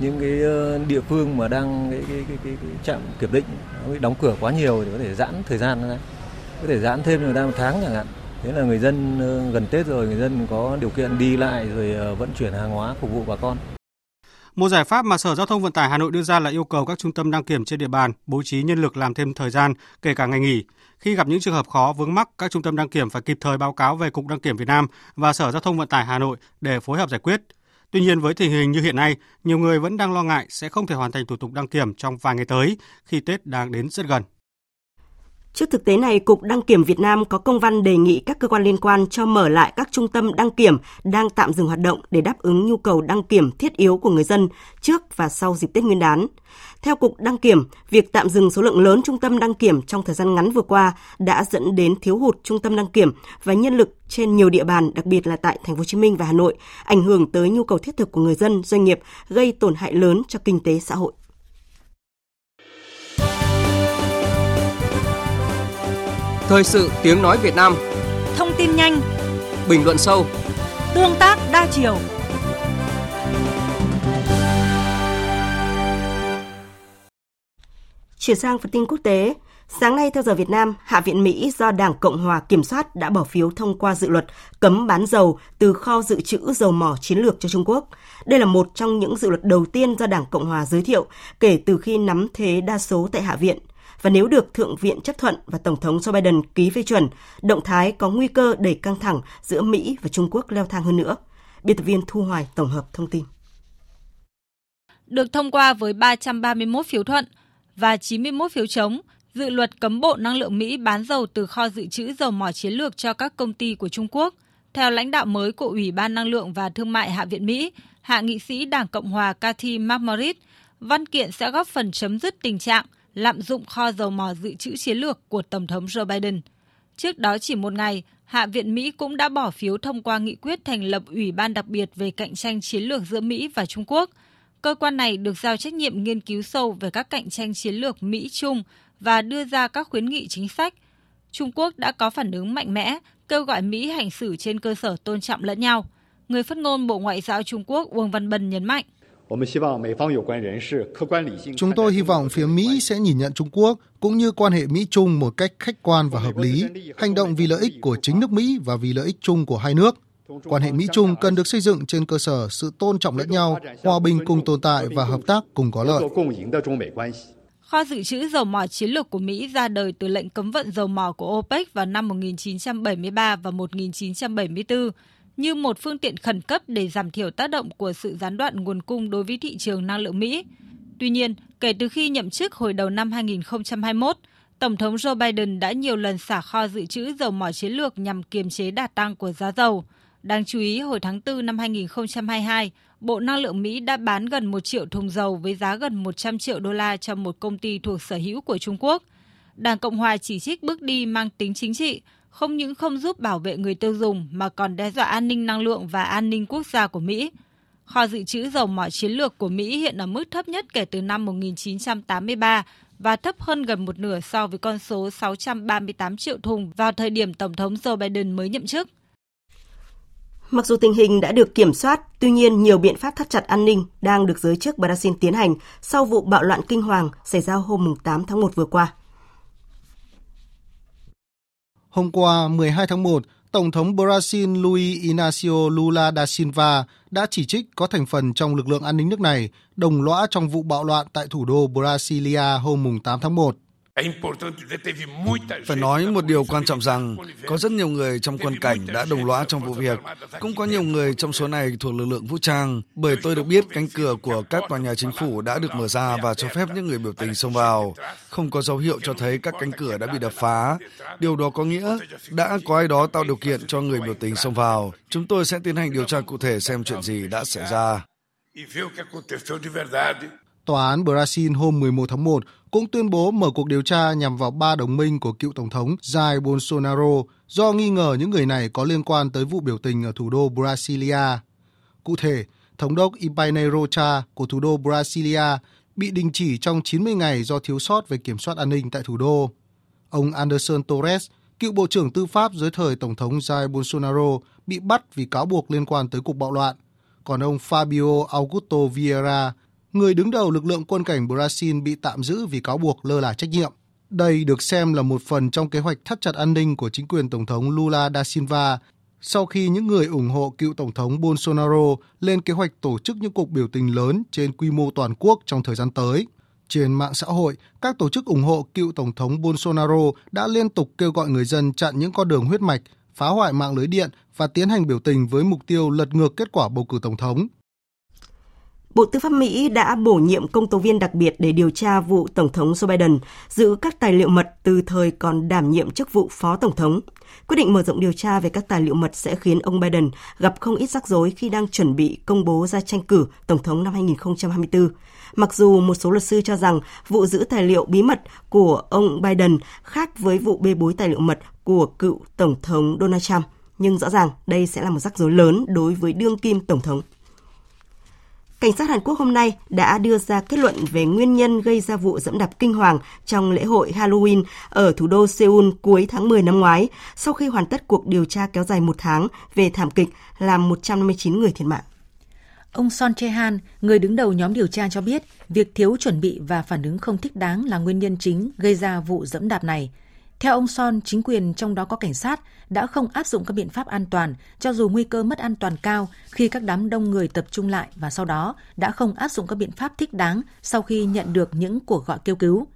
những cái ờ, địa phương mà đang cái cái cái, cái, cái trạm kiểm định đóng cửa quá nhiều thì có thể giãn thời gian ra có thể giãn thêm người ta một tháng chẳng hạn thế là người dân ờ, gần Tết rồi người dân có điều kiện đi lại rồi ờ, vận chuyển hàng hóa phục vụ bà con một giải pháp mà Sở Giao thông Vận tải Hà Nội đưa ra là yêu cầu các trung tâm đăng kiểm trên địa bàn bố trí nhân lực làm thêm thời gian, kể cả ngày nghỉ. Khi gặp những trường hợp khó vướng mắc, các trung tâm đăng kiểm phải kịp thời báo cáo về Cục Đăng kiểm Việt Nam và Sở Giao thông Vận tải Hà Nội để phối hợp giải quyết. Tuy nhiên với tình hình như hiện nay, nhiều người vẫn đang lo ngại sẽ không thể hoàn thành thủ tục đăng kiểm trong vài ngày tới khi Tết đang đến rất gần. Trước thực tế này, Cục Đăng kiểm Việt Nam có công văn đề nghị các cơ quan liên quan cho mở lại các trung tâm đăng kiểm đang tạm dừng hoạt động để đáp ứng nhu cầu đăng kiểm thiết yếu của người dân trước và sau dịp Tết Nguyên đán. Theo Cục Đăng kiểm, việc tạm dừng số lượng lớn trung tâm đăng kiểm trong thời gian ngắn vừa qua đã dẫn đến thiếu hụt trung tâm đăng kiểm và nhân lực trên nhiều địa bàn, đặc biệt là tại thành phố Hồ Chí Minh và Hà Nội, ảnh hưởng tới nhu cầu thiết thực của người dân, doanh nghiệp, gây tổn hại lớn cho kinh tế xã hội. Thời sự tiếng nói Việt Nam. Thông tin nhanh. Bình luận sâu. Tương tác đa chiều. Chuyển sang phần tin quốc tế, sáng nay theo giờ Việt Nam, Hạ viện Mỹ do Đảng Cộng hòa kiểm soát đã bỏ phiếu thông qua dự luật cấm bán dầu từ kho dự trữ dầu mỏ chiến lược cho Trung Quốc. Đây là một trong những dự luật đầu tiên do Đảng Cộng hòa giới thiệu kể từ khi nắm thế đa số tại Hạ viện và nếu được Thượng viện chấp thuận và Tổng thống Joe Biden ký phê chuẩn, động thái có nguy cơ đẩy căng thẳng giữa Mỹ và Trung Quốc leo thang hơn nữa. Biên tập viên Thu Hoài tổng hợp thông tin. Được thông qua với 331 phiếu thuận và 91 phiếu chống, dự luật cấm Bộ Năng lượng Mỹ bán dầu từ kho dự trữ dầu mỏ chiến lược cho các công ty của Trung Quốc. Theo lãnh đạo mới của Ủy ban Năng lượng và Thương mại Hạ viện Mỹ, Hạ nghị sĩ Đảng Cộng hòa Cathy McMorris, văn kiện sẽ góp phần chấm dứt tình trạng lạm dụng kho dầu mỏ dự trữ chiến lược của Tổng thống Joe Biden. Trước đó chỉ một ngày, Hạ viện Mỹ cũng đã bỏ phiếu thông qua nghị quyết thành lập Ủy ban đặc biệt về cạnh tranh chiến lược giữa Mỹ và Trung Quốc. Cơ quan này được giao trách nhiệm nghiên cứu sâu về các cạnh tranh chiến lược Mỹ-Trung và đưa ra các khuyến nghị chính sách. Trung Quốc đã có phản ứng mạnh mẽ, kêu gọi Mỹ hành xử trên cơ sở tôn trọng lẫn nhau. Người phát ngôn Bộ Ngoại giao Trung Quốc Uông Văn Bân nhấn mạnh. Chúng tôi hy vọng phía Mỹ sẽ nhìn nhận Trung Quốc cũng như quan hệ Mỹ-Trung một cách khách quan và hợp lý, hành động vì lợi ích của chính nước Mỹ và vì lợi ích chung của hai nước. Quan hệ Mỹ-Trung cần được xây dựng trên cơ sở sự tôn trọng lẫn nhau, hòa bình cùng tồn tại và hợp tác cùng có lợi. Kho dự trữ dầu mỏ chiến lược của Mỹ ra đời từ lệnh cấm vận dầu mỏ của OPEC vào năm 1973 và 1974 như một phương tiện khẩn cấp để giảm thiểu tác động của sự gián đoạn nguồn cung đối với thị trường năng lượng Mỹ. Tuy nhiên, kể từ khi nhậm chức hồi đầu năm 2021, Tổng thống Joe Biden đã nhiều lần xả kho dự trữ dầu mỏ chiến lược nhằm kiềm chế đà tăng của giá dầu. Đáng chú ý, hồi tháng 4 năm 2022, Bộ Năng lượng Mỹ đã bán gần 1 triệu thùng dầu với giá gần 100 triệu đô la cho một công ty thuộc sở hữu của Trung Quốc. Đảng Cộng hòa chỉ trích bước đi mang tính chính trị, không những không giúp bảo vệ người tiêu dùng mà còn đe dọa an ninh năng lượng và an ninh quốc gia của Mỹ. Kho dự trữ dầu mỏ chiến lược của Mỹ hiện ở mức thấp nhất kể từ năm 1983 và thấp hơn gần một nửa so với con số 638 triệu thùng vào thời điểm Tổng thống Joe Biden mới nhậm chức. Mặc dù tình hình đã được kiểm soát, tuy nhiên nhiều biện pháp thắt chặt an ninh đang được giới chức Brazil tiến hành sau vụ bạo loạn kinh hoàng xảy ra hôm 8 tháng 1 vừa qua. Hôm qua, 12 tháng 1, Tổng thống Brazil Luiz Inácio Lula da Silva đã chỉ trích có thành phần trong lực lượng an ninh nước này đồng lõa trong vụ bạo loạn tại thủ đô Brasilia hôm 8 tháng 1. Phải nói một điều quan trọng rằng có rất nhiều người trong quân cảnh đã đồng lõa trong vụ việc. Cũng có nhiều người trong số này thuộc lực lượng vũ trang, bởi tôi được biết cánh cửa của các tòa nhà chính phủ đã được mở ra và cho phép những người biểu tình xông vào. Không có dấu hiệu cho thấy các cánh cửa đã bị đập phá. Điều đó có nghĩa đã có ai đó tạo điều kiện cho người biểu tình xông vào. Chúng tôi sẽ tiến hành điều tra cụ thể xem chuyện gì đã xảy ra. Tòa án Brazil hôm 11 tháng 1 cũng tuyên bố mở cuộc điều tra nhằm vào ba đồng minh của cựu Tổng thống Jair Bolsonaro do nghi ngờ những người này có liên quan tới vụ biểu tình ở thủ đô Brasilia. Cụ thể, Thống đốc Ipaine Rocha của thủ đô Brasilia bị đình chỉ trong 90 ngày do thiếu sót về kiểm soát an ninh tại thủ đô. Ông Anderson Torres, cựu Bộ trưởng Tư pháp dưới thời Tổng thống Jair Bolsonaro, bị bắt vì cáo buộc liên quan tới cuộc bạo loạn. Còn ông Fabio Augusto Vieira, người đứng đầu lực lượng quân cảnh Brazil bị tạm giữ vì cáo buộc lơ là trách nhiệm. Đây được xem là một phần trong kế hoạch thắt chặt an ninh của chính quyền Tổng thống Lula da Silva sau khi những người ủng hộ cựu Tổng thống Bolsonaro lên kế hoạch tổ chức những cuộc biểu tình lớn trên quy mô toàn quốc trong thời gian tới. Trên mạng xã hội, các tổ chức ủng hộ cựu Tổng thống Bolsonaro đã liên tục kêu gọi người dân chặn những con đường huyết mạch, phá hoại mạng lưới điện và tiến hành biểu tình với mục tiêu lật ngược kết quả bầu cử Tổng thống. Bộ Tư pháp Mỹ đã bổ nhiệm công tố viên đặc biệt để điều tra vụ Tổng thống Joe Biden giữ các tài liệu mật từ thời còn đảm nhiệm chức vụ Phó Tổng thống. Quyết định mở rộng điều tra về các tài liệu mật sẽ khiến ông Biden gặp không ít rắc rối khi đang chuẩn bị công bố ra tranh cử Tổng thống năm 2024. Mặc dù một số luật sư cho rằng vụ giữ tài liệu bí mật của ông Biden khác với vụ bê bối tài liệu mật của cựu Tổng thống Donald Trump, nhưng rõ ràng đây sẽ là một rắc rối lớn đối với đương kim Tổng thống. Cảnh sát Hàn Quốc hôm nay đã đưa ra kết luận về nguyên nhân gây ra vụ dẫm đạp kinh hoàng trong lễ hội Halloween ở thủ đô Seoul cuối tháng 10 năm ngoái, sau khi hoàn tất cuộc điều tra kéo dài một tháng về thảm kịch làm 159 người thiệt mạng. Ông Son Chehan, người đứng đầu nhóm điều tra cho biết, việc thiếu chuẩn bị và phản ứng không thích đáng là nguyên nhân chính gây ra vụ dẫm đạp này. Theo ông Son, chính quyền trong đó có cảnh sát đã không áp dụng các biện pháp an toàn cho dù nguy cơ mất an toàn cao khi các đám đông người tập trung lại và sau đó đã không áp dụng các biện pháp thích đáng sau khi nhận được những cuộc gọi kêu cứu.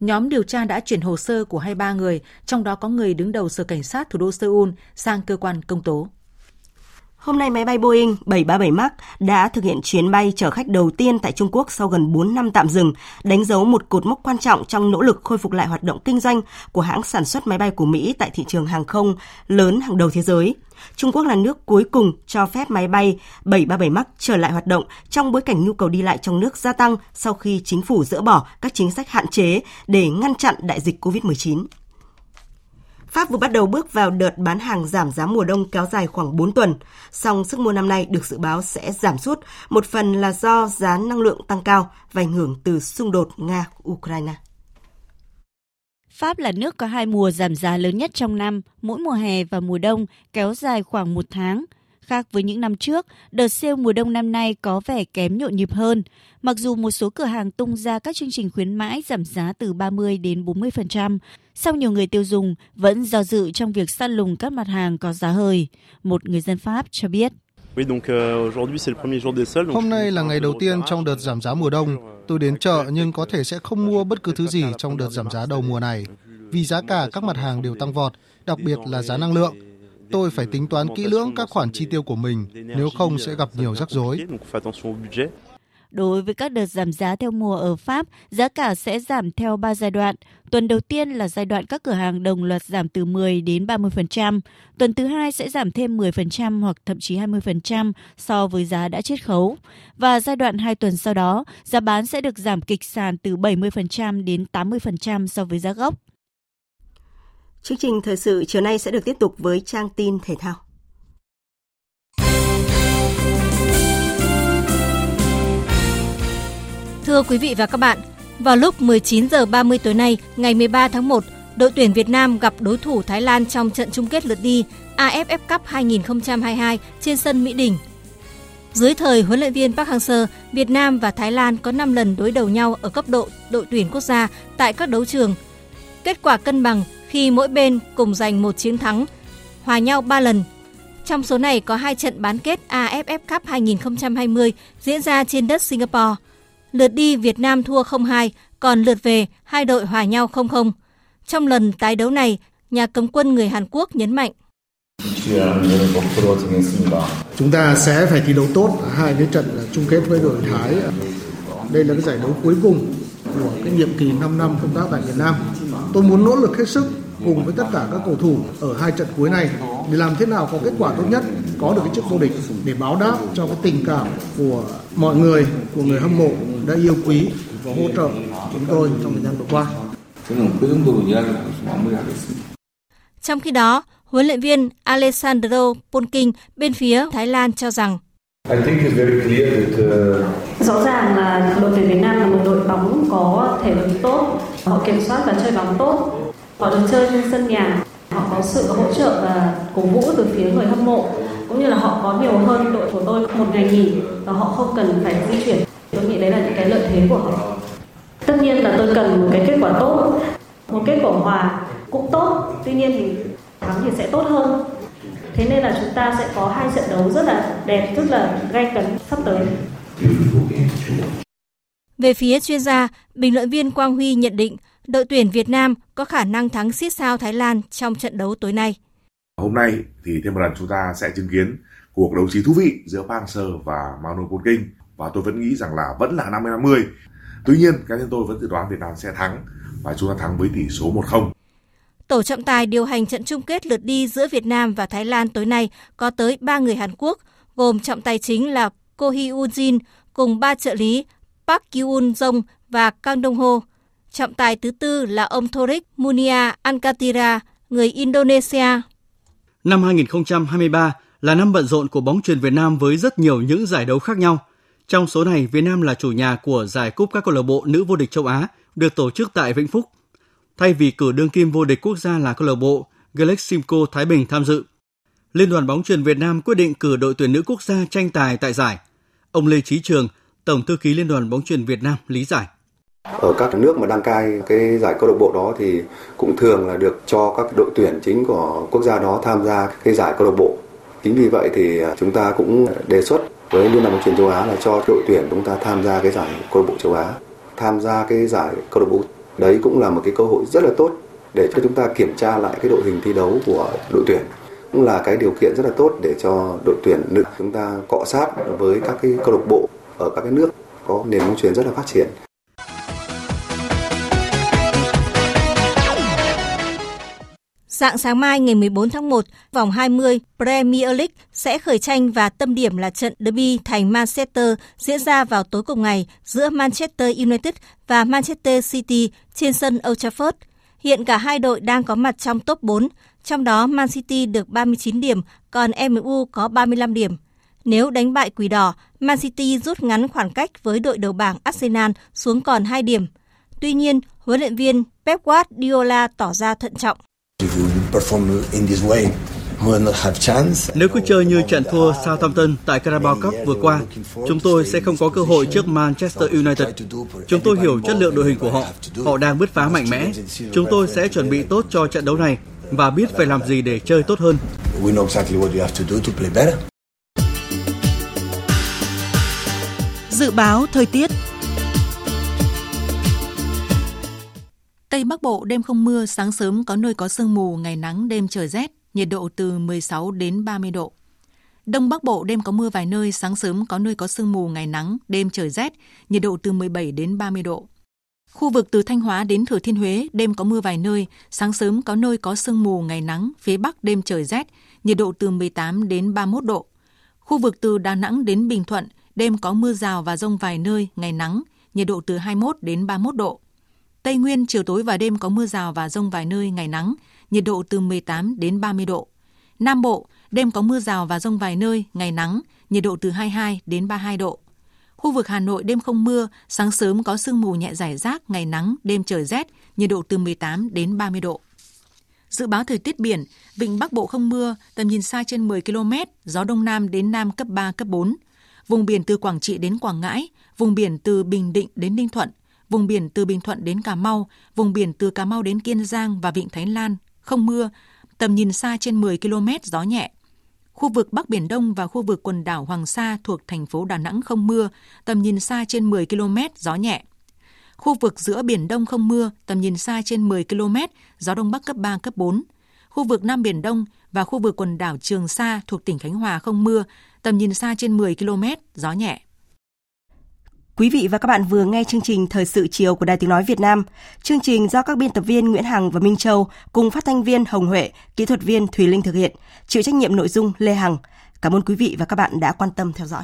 Nhóm điều tra đã chuyển hồ sơ của 23 người, trong đó có người đứng đầu Sở Cảnh sát thủ đô Seoul sang cơ quan công tố. Hôm nay máy bay Boeing 737 MAX đã thực hiện chuyến bay chở khách đầu tiên tại Trung Quốc sau gần 4 năm tạm dừng, đánh dấu một cột mốc quan trọng trong nỗ lực khôi phục lại hoạt động kinh doanh của hãng sản xuất máy bay của Mỹ tại thị trường hàng không lớn hàng đầu thế giới. Trung Quốc là nước cuối cùng cho phép máy bay 737 MAX trở lại hoạt động trong bối cảnh nhu cầu đi lại trong nước gia tăng sau khi chính phủ dỡ bỏ các chính sách hạn chế để ngăn chặn đại dịch COVID-19. Pháp vừa bắt đầu bước vào đợt bán hàng giảm giá mùa đông kéo dài khoảng 4 tuần, song sức mua năm nay được dự báo sẽ giảm sút, một phần là do giá năng lượng tăng cao và ảnh hưởng từ xung đột Nga-Ukraine. Pháp là nước có hai mùa giảm giá lớn nhất trong năm, mỗi mùa hè và mùa đông kéo dài khoảng một tháng – Khác với những năm trước, đợt sale mùa đông năm nay có vẻ kém nhộn nhịp hơn. Mặc dù một số cửa hàng tung ra các chương trình khuyến mãi giảm giá từ 30 đến 40%, song nhiều người tiêu dùng vẫn do dự trong việc săn lùng các mặt hàng có giá hời. Một người dân Pháp cho biết. Euh, Hôm nay là ngày đầu tiên trong đợt giảm giá mùa đông. Tôi đến chợ nhưng có thể sẽ không mua bất cứ thứ gì trong đợt giảm giá đầu mùa này. Vì giá cả các mặt hàng đều tăng vọt, đặc biệt là giá năng lượng tôi phải tính toán kỹ lưỡng các khoản chi tiêu của mình, nếu không sẽ gặp nhiều rắc rối. Đối với các đợt giảm giá theo mùa ở Pháp, giá cả sẽ giảm theo 3 giai đoạn. Tuần đầu tiên là giai đoạn các cửa hàng đồng loạt giảm từ 10 đến 30%. Tuần thứ hai sẽ giảm thêm 10% hoặc thậm chí 20% so với giá đã chiết khấu. Và giai đoạn 2 tuần sau đó, giá bán sẽ được giảm kịch sàn từ 70% đến 80% so với giá gốc. Chương trình thời sự chiều nay sẽ được tiếp tục với trang tin thể thao. Thưa quý vị và các bạn, vào lúc 19 giờ 30 tối nay, ngày 13 tháng 1, đội tuyển Việt Nam gặp đối thủ Thái Lan trong trận chung kết lượt đi AFF Cup 2022 trên sân Mỹ Đình. Dưới thời huấn luyện viên Park Hang-seo, Việt Nam và Thái Lan có 5 lần đối đầu nhau ở cấp độ đội tuyển quốc gia tại các đấu trường. Kết quả cân bằng khi mỗi bên cùng giành một chiến thắng, hòa nhau 3 lần. Trong số này có hai trận bán kết AFF Cup 2020 diễn ra trên đất Singapore. Lượt đi Việt Nam thua 0-2, còn lượt về hai đội hòa nhau 0-0. Trong lần tái đấu này, nhà cấm quân người Hàn Quốc nhấn mạnh. Chúng ta sẽ phải thi đấu tốt hai cái trận chung kết với đội Thái. Đây là cái giải đấu cuối cùng của cái nhiệm kỳ 5 năm công tác tại Việt Nam. Tôi muốn nỗ lực hết sức cùng với tất cả các cầu thủ ở hai trận cuối này để làm thế nào có kết quả tốt nhất, có được cái chức vô địch để báo đáp cho cái tình cảm của mọi người, của người hâm mộ đã yêu quý và hỗ trợ chúng tôi trong thời gian vừa qua. Trong khi đó, huấn luyện viên Alessandro Polking bên phía Thái Lan cho rằng Rõ ràng là đội tuyển Việt Nam là một đội bóng có thể lực tốt, họ kiểm soát và chơi bóng tốt, họ được chơi trên sân nhà, họ có sự hỗ trợ và cổ vũ từ phía người hâm mộ, cũng như là họ có nhiều hơn đội của tôi một ngày nghỉ và họ không cần phải di chuyển. Tôi nghĩ đấy là những cái lợi thế của họ. Tất nhiên là tôi cần một cái kết quả tốt, một kết quả hòa cũng tốt, tuy nhiên thì thắng thì sẽ tốt hơn. Thế nên là chúng ta sẽ có hai trận đấu rất là đẹp, rất là gay cấn sắp tới. Về phía chuyên gia, bình luận viên Quang Huy nhận định đội tuyển Việt Nam có khả năng thắng siết sao Thái Lan trong trận đấu tối nay. Hôm nay thì thêm một lần chúng ta sẽ chứng kiến cuộc đấu trí thú vị giữa Park Hang-seo và Manu Polking và tôi vẫn nghĩ rằng là vẫn là 50-50. Tuy nhiên, cá nhân tôi vẫn dự đoán Việt Nam sẽ thắng và chúng ta thắng với tỷ số 1-0. Tổ trọng tài điều hành trận chung kết lượt đi giữa Việt Nam và Thái Lan tối nay có tới 3 người Hàn Quốc, gồm trọng tài chính là Ko Hee Jin cùng ba trợ lý Park Kyun Jong và Kang Dong Ho. Trọng tài thứ tư là ông Thorik Munia Ankatira, người Indonesia. Năm 2023 là năm bận rộn của bóng truyền Việt Nam với rất nhiều những giải đấu khác nhau. Trong số này, Việt Nam là chủ nhà của giải cúp các câu lạc bộ nữ vô địch châu Á được tổ chức tại Vĩnh Phúc. Thay vì cử đương kim vô địch quốc gia là câu lạc bộ Galaximco Thái Bình tham dự, Liên đoàn bóng truyền Việt Nam quyết định cử đội tuyển nữ quốc gia tranh tài tại giải. Ông Lê Chí Trường, Tổng thư ký Liên đoàn bóng truyền Việt Nam lý giải. Ở các nước mà đăng cai cái giải câu lạc bộ đó thì cũng thường là được cho các đội tuyển chính của quốc gia đó tham gia cái giải câu lạc bộ. Chính vì vậy thì à, chúng ta cũng đề xuất với Liên đoàn bóng truyền châu Á là cho đội tuyển chúng ta tham gia cái giải câu lạc bộ châu Á. Tham gia cái giải câu lạc bộ đấy cũng là một cái cơ hội rất là tốt để cho chúng ta kiểm tra lại cái đội hình thi đấu của đội tuyển cũng là cái điều kiện rất là tốt để cho đội tuyển nữ chúng ta cọ sát với các cái câu lạc bộ ở các cái nước có nền bóng truyền rất là phát triển. Dạng sáng mai ngày 14 tháng 1, vòng 20 Premier League sẽ khởi tranh và tâm điểm là trận derby thành Manchester diễn ra vào tối cùng ngày giữa Manchester United và Manchester City trên sân Old Trafford. Hiện cả hai đội đang có mặt trong top 4, trong đó Man City được 39 điểm, còn MU có 35 điểm. Nếu đánh bại Quỷ Đỏ, Man City rút ngắn khoảng cách với đội đầu bảng Arsenal xuống còn 2 điểm. Tuy nhiên, huấn luyện viên Pep Guardiola tỏ ra thận trọng. Nếu cứ chơi như trận thua Southampton tại Carabao Cup vừa qua, chúng tôi sẽ không có cơ hội trước Manchester United. Chúng tôi hiểu chất lượng đội hình của họ, họ đang bứt phá mạnh mẽ. Chúng tôi sẽ chuẩn bị tốt cho trận đấu này và biết phải làm gì để chơi tốt hơn. Dự báo thời tiết Tây Bắc Bộ đêm không mưa, sáng sớm có nơi có sương mù, ngày nắng, đêm trời rét, nhiệt độ từ 16 đến 30 độ. Đông Bắc Bộ đêm có mưa vài nơi, sáng sớm có nơi có sương mù, ngày nắng, đêm trời rét, nhiệt độ từ 17 đến 30 độ. Khu vực từ Thanh Hóa đến Thừa Thiên Huế đêm có mưa vài nơi, sáng sớm có nơi có sương mù, ngày nắng, phía Bắc đêm trời rét, nhiệt độ từ 18 đến 31 độ. Khu vực từ Đà Nẵng đến Bình Thuận đêm có mưa rào và rông vài nơi, ngày nắng, nhiệt độ từ 21 đến 31 độ. Tây Nguyên chiều tối và đêm có mưa rào và rông vài nơi, ngày nắng, nhiệt độ từ 18 đến 30 độ. Nam Bộ, đêm có mưa rào và rông vài nơi, ngày nắng, nhiệt độ từ 22 đến 32 độ. Khu vực Hà Nội đêm không mưa, sáng sớm có sương mù nhẹ rải rác, ngày nắng, đêm trời rét, nhiệt độ từ 18 đến 30 độ. Dự báo thời tiết biển, vịnh Bắc Bộ không mưa, tầm nhìn xa trên 10 km, gió đông nam đến nam cấp 3, cấp 4. Vùng biển từ Quảng Trị đến Quảng Ngãi, vùng biển từ Bình Định đến Ninh Thuận, vùng biển từ Bình Thuận đến Cà Mau, vùng biển từ Cà Mau đến Kiên Giang và Vịnh Thái Lan, không mưa, tầm nhìn xa trên 10 km, gió nhẹ. Khu vực Bắc Biển Đông và khu vực quần đảo Hoàng Sa thuộc thành phố Đà Nẵng không mưa, tầm nhìn xa trên 10 km, gió nhẹ. Khu vực giữa Biển Đông không mưa, tầm nhìn xa trên 10 km, gió Đông Bắc cấp 3, cấp 4. Khu vực Nam Biển Đông và khu vực quần đảo Trường Sa thuộc tỉnh Khánh Hòa không mưa, tầm nhìn xa trên 10 km, gió nhẹ. Quý vị và các bạn vừa nghe chương trình Thời sự chiều của Đài Tiếng Nói Việt Nam. Chương trình do các biên tập viên Nguyễn Hằng và Minh Châu cùng phát thanh viên Hồng Huệ, kỹ thuật viên Thùy Linh thực hiện, chịu trách nhiệm nội dung Lê Hằng. Cảm ơn quý vị và các bạn đã quan tâm theo dõi.